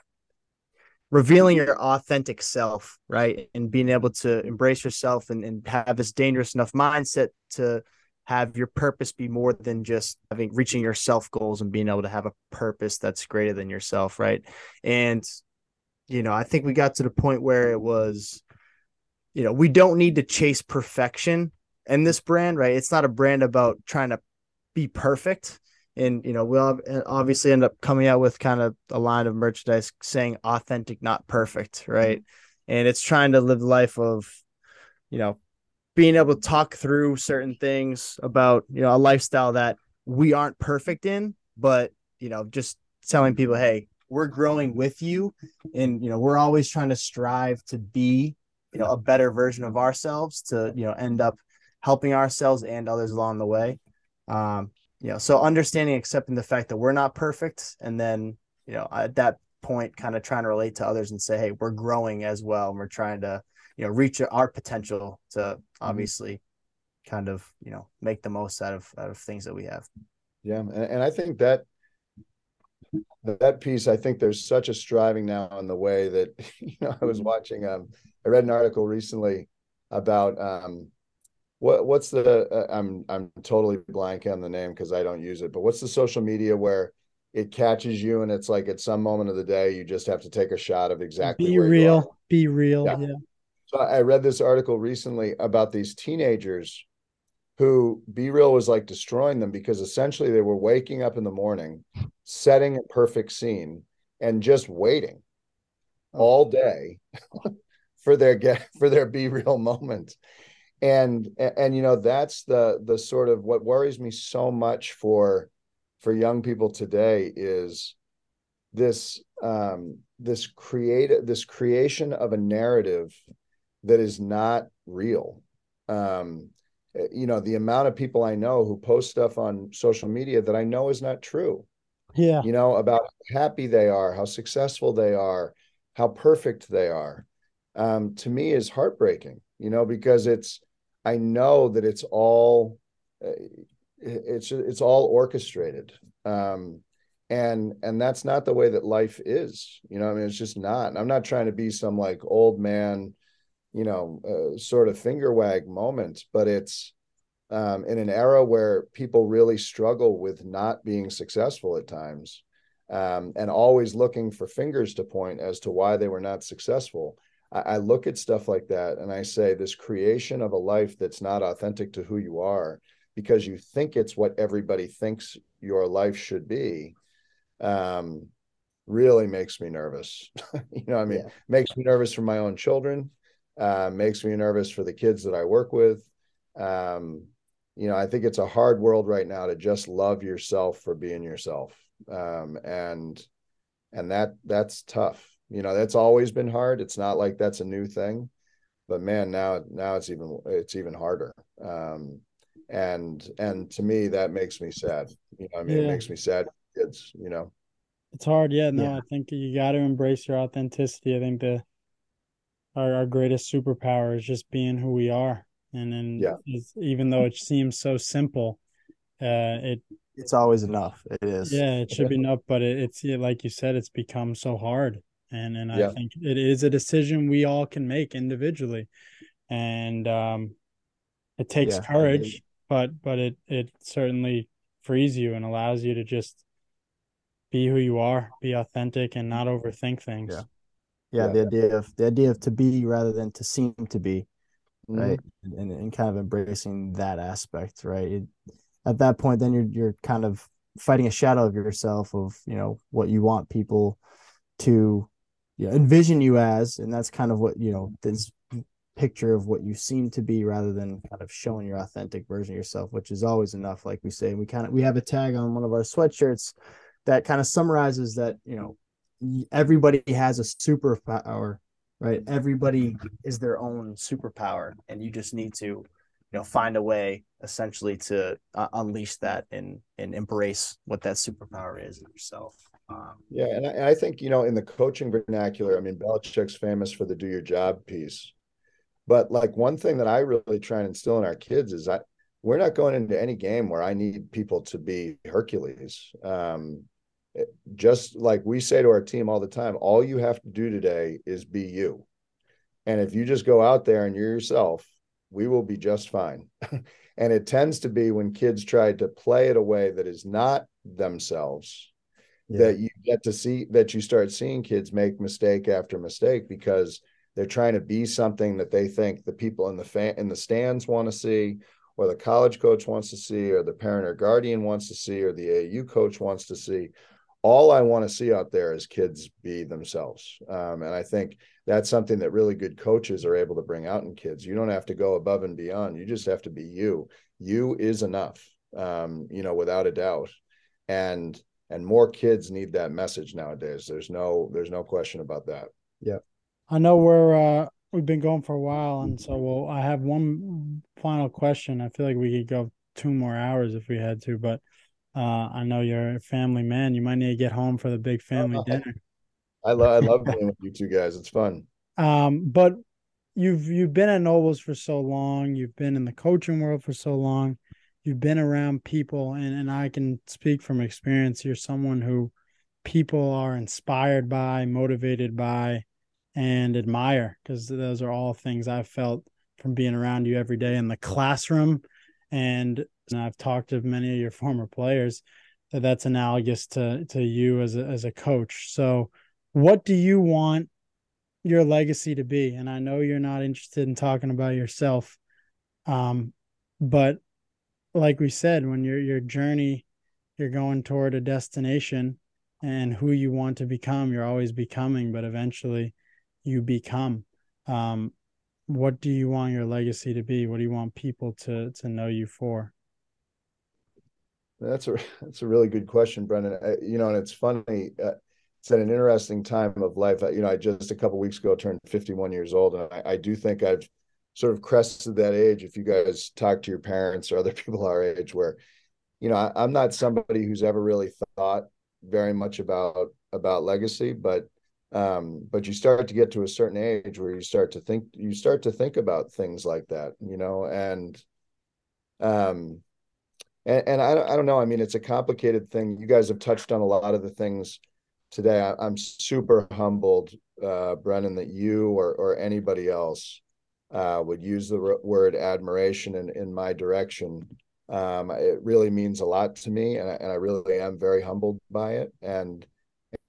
revealing your authentic self, right? And being able to embrace yourself and, and have this dangerous enough mindset to have your purpose be more than just having reaching your self goals and being able to have a purpose that's greater than yourself, right? And you know, I think we got to the point where it was, you know, we don't need to chase perfection in this brand, right? It's not a brand about trying to be perfect and you know we'll obviously end up coming out with kind of a line of merchandise saying authentic not perfect right mm-hmm. and it's trying to live the life of you know being able to talk through certain things about you know a lifestyle that we aren't perfect in but you know just telling people hey we're growing with you and you know we're always trying to strive to be you know a better version of ourselves to you know end up helping ourselves and others along the way. Um you know so understanding accepting the fact that we're not perfect and then you know at that point kind of trying to relate to others and say hey we're growing as well and we're trying to you know reach our potential to mm-hmm. obviously mm-hmm. kind of you know make the most out of out of things that we have yeah and, and i think that that piece i think there's such a striving now in the way that you know i was mm-hmm. watching um i read an article recently about um what what's the uh, i'm i'm totally blank on the name because i don't use it but what's the social media where it catches you and it's like at some moment of the day you just have to take a shot of exactly be real BeReal yeah. yeah. So i read this article recently about these teenagers who BeReal was like destroying them because essentially they were waking up in the morning setting a perfect scene and just waiting oh. all day for their get for their BeReal moment and and you know that's the the sort of what worries me so much for for young people today is this um this create this creation of a narrative that is not real. Um you know the amount of people i know who post stuff on social media that i know is not true. Yeah. You know about how happy they are how successful they are how perfect they are um to me is heartbreaking you know because it's I know that it's all uh, it's it's all orchestrated. Um, and and that's not the way that life is you know i mean it's just not. And i'm not trying to be some like old man you know uh, sort of finger wag moment but it's um, in an era where people really struggle with not being successful at times um, and always looking for fingers to point as to why they were not successful I, I look at stuff like that and I say, this creation of a life that's not authentic to who you are because you think it's what everybody thinks your life should be um, really makes me nervous. you know, I mean, yeah. makes me nervous for my own children, uh, makes me nervous for the kids that I work with. Um, you know, I think it's a hard world right now to just love yourself for being yourself. Um, and and that that's tough you know that's always been hard it's not like that's a new thing but man now now it's even it's even harder um and and to me that makes me sad you know i mean yeah. it makes me sad kids you know it's hard yeah no yeah. i think you got to embrace your authenticity i think the our, our greatest superpower is just being who we are. And then yeah. even though it seems so simple uh it it's always enough. It is. Yeah it should be enough but it, it's like you said it's become so hard. And and yeah. I think it is a decision we all can make individually, and um, it takes yeah, courage, but but it it certainly frees you and allows you to just be who you are, be authentic, and not overthink things. Yeah, yeah. yeah. The idea of the idea of to be rather than to seem to be, mm-hmm. right, and and kind of embracing that aspect, right. It, at that point, then you're you're kind of fighting a shadow of yourself of you know what you want people to you know, envision you as, and that's kind of what you know this picture of what you seem to be rather than kind of showing your authentic version of yourself, which is always enough. Like we say, we kind of we have a tag on one of our sweatshirts that kind of summarizes that you know everybody has a superpower, right? Everybody is their own superpower, and you just need to, you know, find a way essentially to uh, unleash that and and embrace what that superpower is in yourself. Um, yeah, and I, I, think you know in the coaching vernacular, I mean, Belichick's famous for the "do your job" piece, but like one thing that I really try and instill in our kids is that we're not going into any game where I need people to be Hercules. Um, just like we say to our team all the time, all you have to do today is be you. And if you just go out there and you're yourself, we will be just fine. and it tends to be when kids try to play it a way that is not themselves yeah. that you get to see that you start seeing kids make mistake after mistake because they're trying to be something that they think the people in the fan in the stands want to see or the college coach wants to see or the parent or guardian wants to see or the AAU coach wants to see all I want to see out there is kids be themselves. Um, and I think that's something that really good coaches are able to bring out in kids. You don't have to go above and beyond. You just have to be you. You is enough, um, you know, without a doubt. And and more kids need that message nowadays. There's no there's no question about that. Yeah. I know we're uh we've been going for a while and so well I have one final question. I feel like we could go two more hours if we had to, but uh, I know you're a family man. You might need to get home for the big family uh, dinner. I love I love being with you two guys. It's fun. Um, but you've you've been at Nobles for so long. You've been in the coaching world for so long. You've been around people, and and I can speak from experience. You're someone who people are inspired by, motivated by, and admire because those are all things I've felt from being around you every day in the classroom and I've talked to many of your former players that that's analogous to to you as a, as a coach. So, what do you want your legacy to be? And I know you're not interested in talking about yourself, um, but like we said, when your your journey, you're going toward a destination, and who you want to become, you're always becoming, but eventually, you become. Um, what do you want your legacy to be? What do you want people to to know you for? That's a that's a really good question, Brendan. I, you know, and it's funny. Uh, it's at an interesting time of life. You know, I just a couple weeks ago turned 51 years old, and I, I, do think I've sort of crested that age. If you guys talk to your parents or other people our age, where you know, I, I'm not somebody who's ever really thought very much about about legacy, but um, but you start to get to a certain age where you start to think you start to think about things like that, you know, and um and, and I, I don't know. I mean, it's a complicated thing. You guys have touched on a lot of the things today. I, am super humbled, uh, Brendan, that you or, or anybody else uh, would use the word admiration in, in my direction. Um, it really means a lot to me, and I, and I really am very humbled by it. And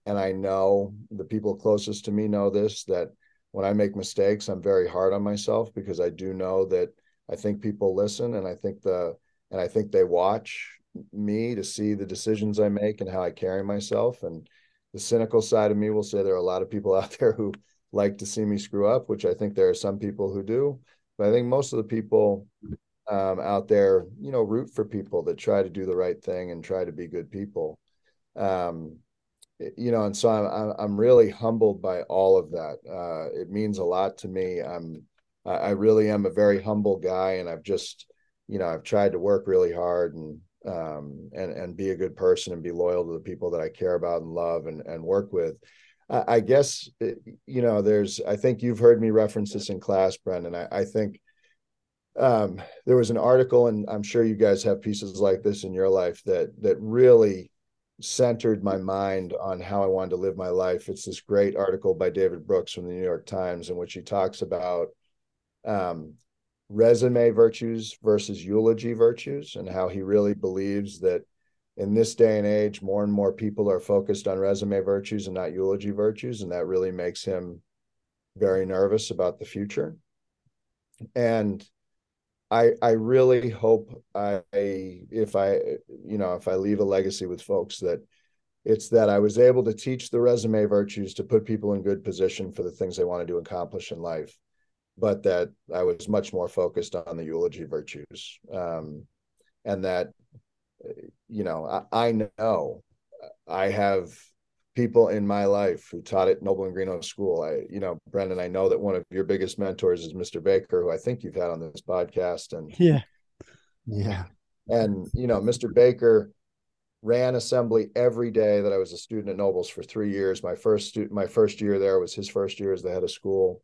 and I know the people closest to me know this that when I make mistakes, I'm very hard on myself because I do know that I think people listen, and I think the and I think they watch me to see the decisions I make and how I carry myself. And the cynical side of me will say there are a lot of people out there who like to see me screw up, which I think there are some people who do. But I think most of the people um, out there, you know, root for people that try to do the right thing and try to be good people. Um, you know, and so I'm I'm really humbled by all of that. Uh, it means a lot to me. I'm I really am a very humble guy, and I've just you know I've tried to work really hard and um, and and be a good person and be loyal to the people that I care about and love and and work with. I, I guess you know there's I think you've heard me reference this in class, Brendan. I, I think um, there was an article, and I'm sure you guys have pieces like this in your life that that really centered my mind on how I wanted to live my life. It's this great article by David Brooks from the New York Times in which he talks about um, resume virtues versus eulogy virtues and how he really believes that in this day and age more and more people are focused on resume virtues and not eulogy virtues and that really makes him very nervous about the future and i i really hope i if i you know if i leave a legacy with folks that it's that i was able to teach the resume virtues to put people in good position for the things they wanted to accomplish in life but that I was much more focused on the eulogy virtues. Um, and that, you know, I, I, know I have people in my life who taught at Noble and Greenough School. I, you know, Brendan, I know that one of your biggest mentors is Mr. Baker, who I think you've had on this podcast. And yeah, yeah, and you know, Mr. Baker ran assembly every day that I was a student at Nobles for three years. My first stu- my first year there was his first year as the head of school,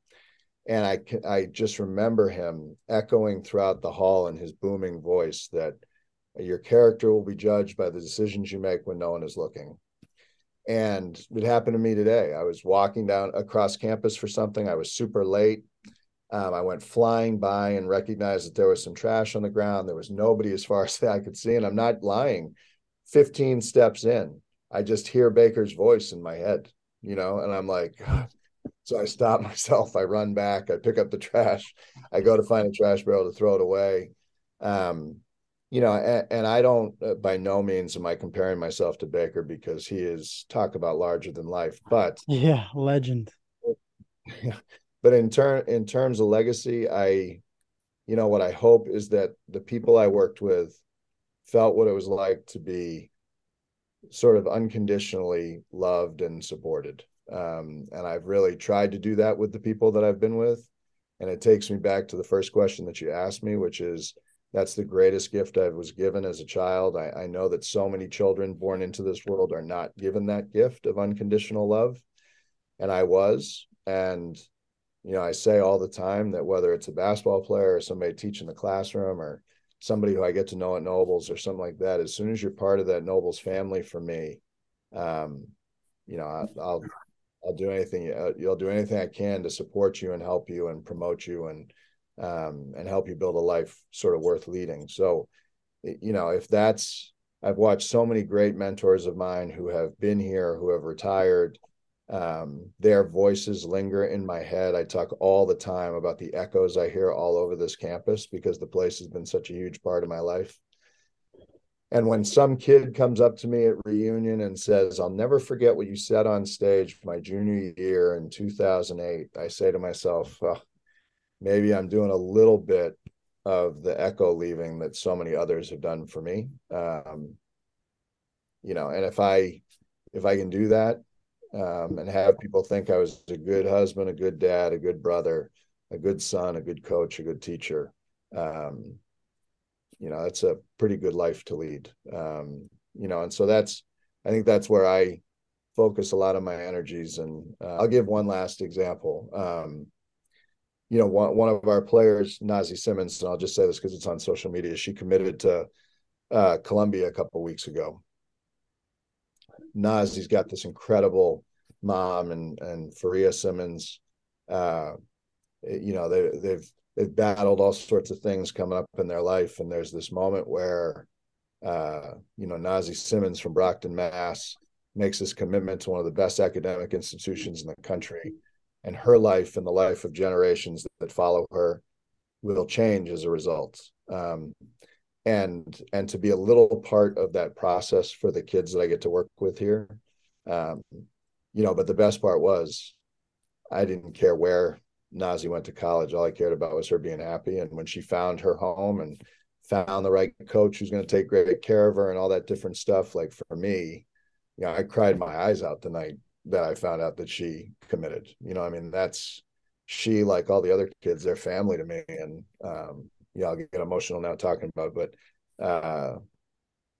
and I I just remember him echoing throughout the hall in his booming voice that your character will be judged by the decisions you make when no one is looking and it happened to me today. I was walking down across campus for something. I was super late. Um, I went flying by and recognized that there was some trash on the ground. There was nobody as far as I could see. And I'm not lying. 15 steps in, I just hear Baker's voice in my head, you know, and I'm like, God. so I stop myself. I run back. I pick up the trash. I go to find a trash barrel to throw it away. Um, you know, and, and I don't uh, by no means am I comparing myself to Baker because he is talk about larger than life, but yeah, legend. But in turn, in terms of legacy, I, you know, what I hope is that the people I worked with felt what it was like to be sort of unconditionally loved and supported. Um, and I've really tried to do that with the people that I've been with. And it takes me back to the first question that you asked me, which is that's the greatest gift I was given as a child. I, I, know that so many children born into this world are not given that gift of unconditional love. And I was. And, you know, I say all the time that whether it's a basketball player or somebody teaching the classroom or somebody who I get to know at Nobles or something like that, as soon as you're part of that Nobles family for me, um, you know, I, I'll, I'll do anything, uh, you'll do anything I can to support you and help you and promote you and, um, and help you build a life sort of worth leading. So, you know, if that's, I've watched so many great mentors of mine who have been here, who have retired. Um, their voices linger in my head. I talk all the time about the echoes I hear all over this campus because the place has been such a huge part of my life. And when some kid comes up to me at reunion and says, I'll never forget what you said on stage my junior year in 2008, I say to myself, oh, maybe I'm doing a little bit of the echo leaving that so many others have done for me. Um, you know, and if I if I can do that um, and have people think I was a good husband, a good dad, a good brother, a good son, a good coach, a good teacher, um, you know, that's a pretty good life to lead. Um, you know, and so that's I think that's where I focus a lot of my energies. And uh, I'll give one last example. Um, you know, one, one of our players, Nazi Simmons, and I'll just say this because it's on social media, she committed to uh, Columbia a couple weeks ago. Nazi's got this incredible mom and and Faria Simmons. Uh, you know, they they've they've battled all sorts of things coming up in their life, and there's this moment where uh, you know, Nazi Simmons from Brockton, Mass, makes this commitment to one of the best academic institutions in the country and her life and the life of generations that follow her will change as a result. Um, and and to be a little part of that process for the kids that i get to work with here um, you know but the best part was i didn't care where nazi went to college. All i cared about was her being happy. And when she found her home and found the right coach who's going to take great care of her and all that different stuff like for me you know i cried my eyes out the night that I found out that she committed. You know, I mean, that's she like all the other kids, they're family to me. And um, yeah, I'll get emotional now talking about, it, but uh,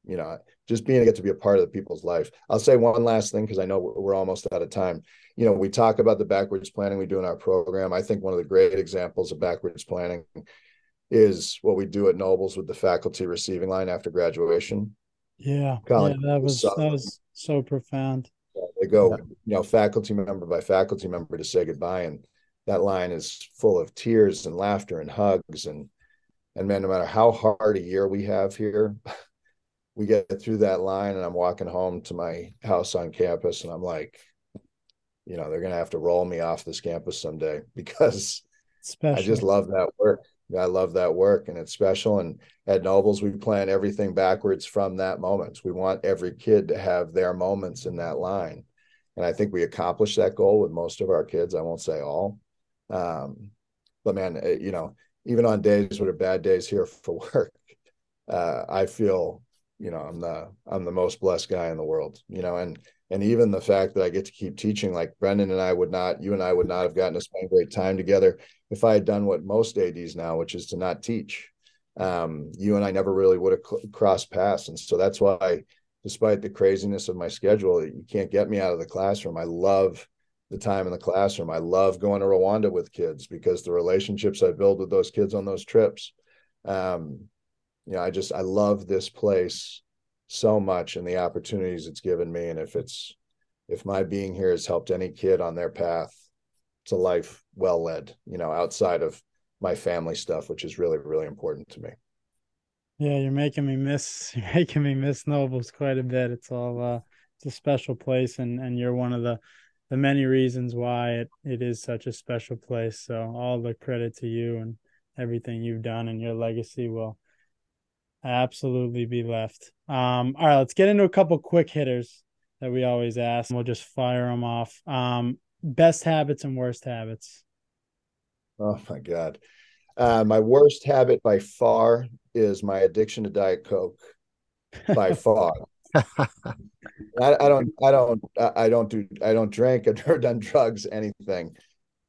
you know, just being to get to be a part of the people's life. I'll say one last thing because I know we're almost out of time. You know, we talk about the backwards planning we do in our program. I think one of the great examples of backwards planning is what we do at Nobles with the faculty receiving line after graduation. Yeah, Colin, yeah that was that was so profound. They go, yeah. you know, faculty member by faculty member to say goodbye, and that line is full of tears and laughter and hugs and and man, no matter how hard a year we have here, we get through that line, and I'm walking home to my house on campus, and I'm like, you know, they're gonna have to roll me off this campus someday because Special. I just love that work. I love that work and it's special. And at Nobles, we plan everything backwards from that moment. We want every kid to have their moments in that line. And I think we accomplished that goal with most of our kids. I won't say all. Um, but man, eh, you know, even on days what are bad days here for work, uh, I feel, you know, I'm the I'm the most blessed guy in the world, you know, and and even the fact that I get to keep teaching, like Brendan and I would not, you and I would not have gotten to spend great time together if I had done what most ADs now, which is to not teach. Um, you and I never really would have cl- crossed paths, and so that's why, despite the craziness of my schedule, you can't get me out of the classroom. I love the time in the classroom. I love going to Rwanda with kids because the relationships I build with those kids on those trips. Um, you know, I just I love this place so much and the opportunities it's given me. And if it's if my being here has helped any kid on their path to life well led, you know, outside of my family stuff, which is really, really important to me. Yeah, you're making me miss you're making me miss Nobles quite a bit. It's all uh it's a special place and and you're one of the the many reasons why it, it is such a special place. So all the credit to you and everything you've done and your legacy will absolutely be left. Um, all right, let's get into a couple quick hitters that we always ask. We'll just fire them off. Um, best habits and worst habits. Oh my God. Uh, my worst habit by far is my addiction to Diet Coke. By far. I, I, don't, I don't, I don't do, I don't drink. I've never done drugs, anything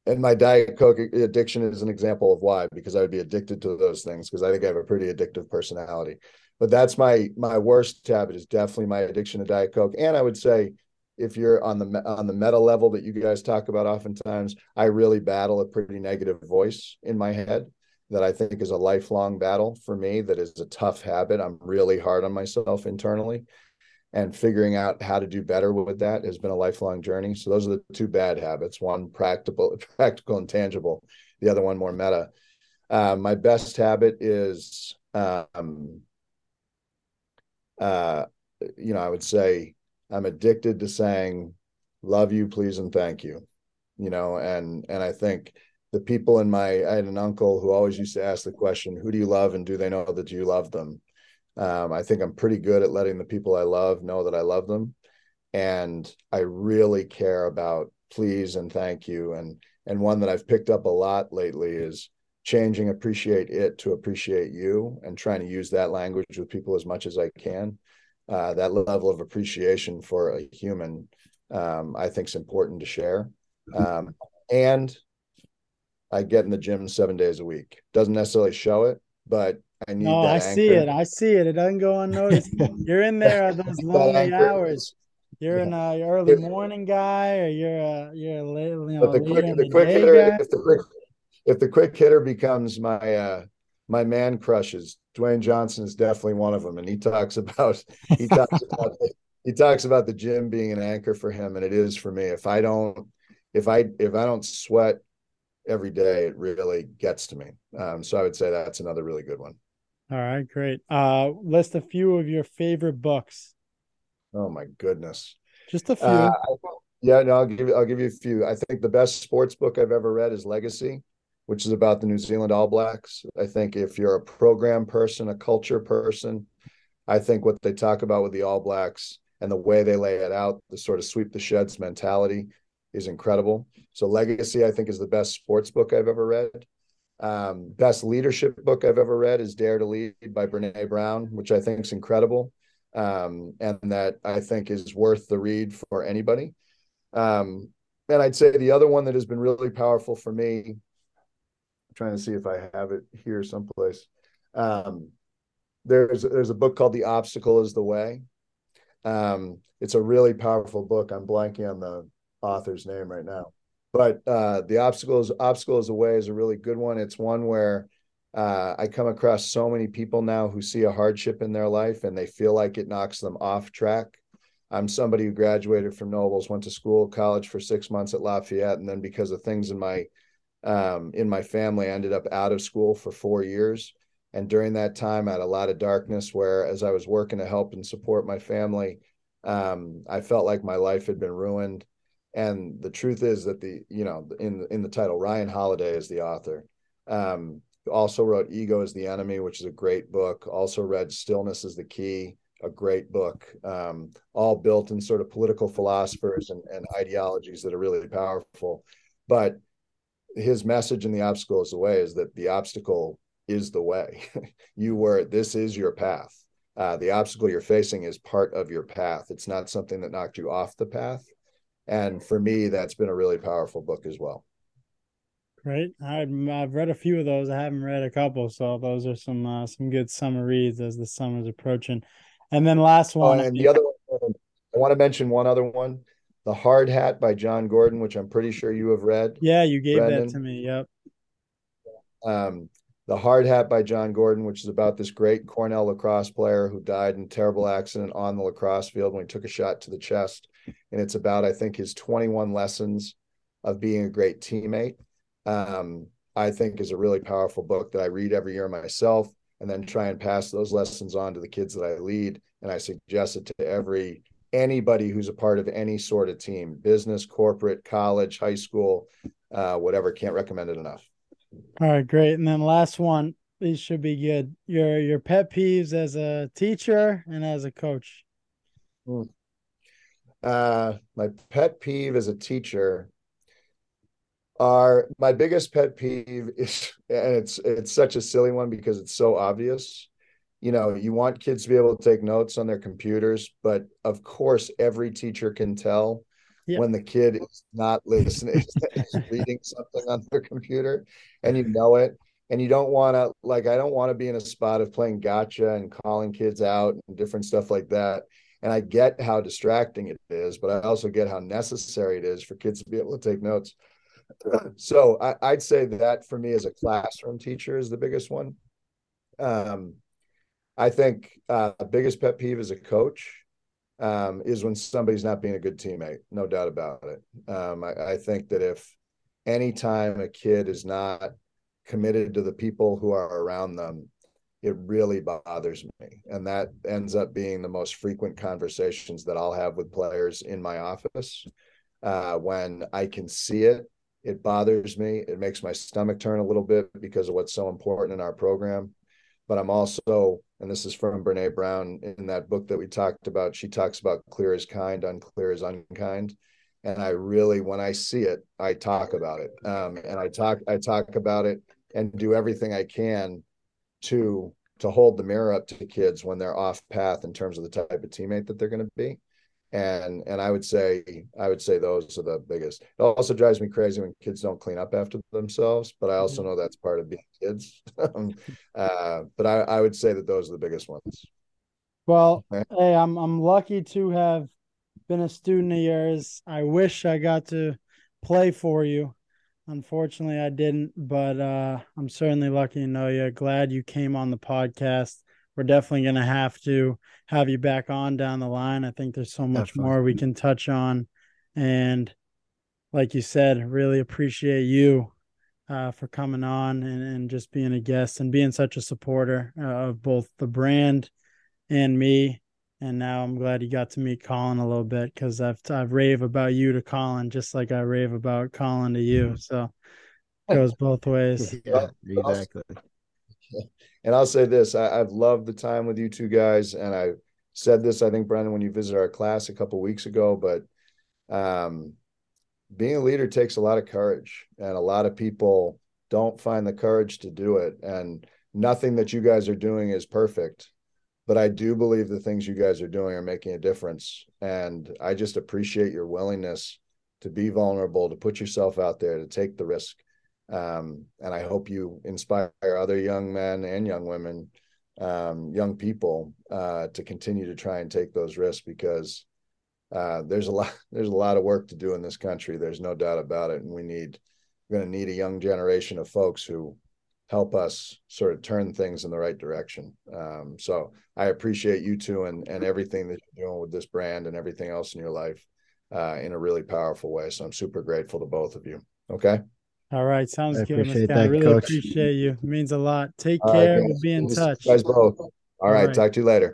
and my diet coke addiction is an example of why because i would be addicted to those things because i think i have a pretty addictive personality. But that's my my worst habit is definitely my addiction to diet coke. And i would say if you're on the on the meta level that you guys talk about oftentimes i really battle a pretty negative voice in my head that i think is a lifelong battle for me that is a tough habit. I'm really hard on myself internally and figuring out how to do better with that has been a lifelong journey. So those are the two bad habits: one practical, practical and tangible; the other one more meta. Uh, my best habit is, um, uh, you know, I would say I'm addicted to saying "love you, please, and thank you." You know, and and I think the people in my I had an uncle who always used to ask the question, "Who do you love, and do they know that you love them?" Um, I think I'm pretty good at letting the people I love know that I love them, and I really care about please and thank you. And and one that I've picked up a lot lately is changing appreciate it to appreciate you, and trying to use that language with people as much as I can. Uh, that level of appreciation for a human, um, I think, is important to share. Um, and I get in the gym seven days a week. Doesn't necessarily show it, but I need. No, I anchor. see it. I see it. It doesn't go unnoticed. you're in there at those lonely hours. You're yeah. an uh, early morning guy, or you're a you're a late, you know, but the quick, the quick hitter, guy? if the quick, if the quick hitter becomes my uh my man crushes, Dwayne Johnson is definitely one of them, and he talks about he talks about he talks about the gym being an anchor for him, and it is for me. If I don't if I if I don't sweat every day, it really gets to me. Um, so I would say that's another really good one. All right, great. Uh, list a few of your favorite books. Oh my goodness, just a few. Uh, yeah, no, I'll give you. I'll give you a few. I think the best sports book I've ever read is Legacy, which is about the New Zealand All Blacks. I think if you're a program person, a culture person, I think what they talk about with the All Blacks and the way they lay it out, the sort of sweep the sheds mentality, is incredible. So Legacy, I think, is the best sports book I've ever read. Um, best leadership book I've ever read is Dare to Lead by Brene Brown, which I think is incredible. Um, and that I think is worth the read for anybody. Um, and I'd say the other one that has been really powerful for me, I'm trying to see if I have it here someplace. Um, there's there's a book called The Obstacle is the Way. Um, it's a really powerful book. I'm blanking on the author's name right now but uh, the obstacles obstacle is a is a really good one. It's one where uh, I come across so many people now who see a hardship in their life and they feel like it knocks them off track. I'm somebody who graduated from Nobles, went to school, college for six months at Lafayette, and then because of things in my um, in my family, I ended up out of school for four years. And during that time, I had a lot of darkness. Where as I was working to help and support my family, um, I felt like my life had been ruined and the truth is that the you know in in the title ryan holiday is the author. Um, also wrote ego is the enemy which is a great book. Also read stillness is the key a great book. Um, all built in sort of political philosophers and, and ideologies that are really powerful. But his message in the obstacle is the way is that the obstacle is the way. You were this is your path. Uh, the obstacle you're facing is part of your path. It's not something that knocked you off the path. And for me, that's been a really powerful book as well. Great. I've, I've read a few of those. I haven't read a couple, so those are some uh, some good summer reads as the summer's approaching. And then last one. Oh, and the other one, I want to mention one other one, "The Hard Hat" by Jon Gordon, which I'm pretty sure you have read. Yeah, you gave Brendan. that to me. Yep. Um, the Hard Hat by Jon Gordon, which is about this great Cornell lacrosse player who died in a terrible accident on the lacrosse field when he took a shot to the chest. And it's about, I think, his 21 lessons of being a great teammate. Um, I think is a really powerful book that I read every year myself and then try and pass those lessons on to the kids that I lead. And I suggest it to every anybody who's a part of any sort of team, business, corporate, college, high school, uh, whatever. Can't recommend it enough. All right, great. And then last one, these should be good. Your your pet peeves as a teacher and as a coach. Hmm. Uh, my pet peeve as a teacher are my biggest pet peeve is, and it's it's such a silly one because it's so obvious. You know, you want kids to be able to take notes on their computers, but of course, every teacher can tell yep. when the kid is not listening, is reading something on their computer, and you know it. And you don't want to, like, I don't want to be in a spot of playing gotcha and calling kids out and different stuff like that. And I get how distracting it is, but I also get how necessary it is for kids to be able to take notes. So I, would say that for me as a classroom teacher is the biggest one. Um, I think uh, biggest pet peeve as a coach um, is when somebody's not being a good teammate. No doubt about it. Um, I, I, think that if anytime a kid is not committed to the people who are around them, it really bothers me. And that ends up being the most frequent conversations that I'll have with players in my office. Uh, when I can see it, it bothers me. It makes my stomach turn a little bit because of what's so important in our program. But I'm also and this is from Brene Brown in that book that we talked about. She talks about clear as kind, unclear as unkind. And I really, when I see it, I talk about it. Um, and I talk, I talk about it and do everything I can to to hold the mirror up to kids when they're off path in terms of the type of teammate that they're going to be. And and i would say i would say those are the biggest. It also drives me crazy when kids don't clean up after themselves but i also mm-hmm. know that's part of being kids. Uh, but I, I would say that those are the biggest ones. Well hey i'm i'm lucky to have been a student of yours. I wish i got to play for you unfortunately i didn't but uh i'm certainly lucky to know you glad you came on the podcast we're definitely going to have to have you back on down the line. I think there's so much definitely. more we can touch on. And like you said, really appreciate you uh, for coming on and, and just being a guest and being such a supporter uh, of both the brand and me. And now I'm glad you got to meet Colin a little bit because I've I've rave about you to Colin just like I rave about Colin to you. Mm-hmm. So it goes both ways. yeah, exactly and I'll say this: I, have loved the time with you two guys, and I said this, I think, Brendan, when you visited our class a couple weeks ago. But um, being a leader takes a lot of courage, and a lot of people don't find the courage to do it. And nothing that you guys are doing is perfect, but I do believe the things you guys are doing are making a difference. And I just appreciate your willingness to be vulnerable, to put yourself out there, to take the risk. Um, and I hope you inspire other young men and young women, um, young people, uh, to continue to try and take those risks because uh, there's a lot there's a lot of work to do in this country. There's no doubt about it, and we need we're going to need a young generation of folks who help us sort of turn things in the right direction. Um, so I appreciate you two and and everything that you're doing with this brand and everything else in your life uh, in a really powerful way. So I'm super grateful to both of you. Okay. All right, sounds I good. That, I really coach. appreciate you. It means a lot. Take care. Right, we'll be in touch. Guys both. All, All right, right, talk to you later.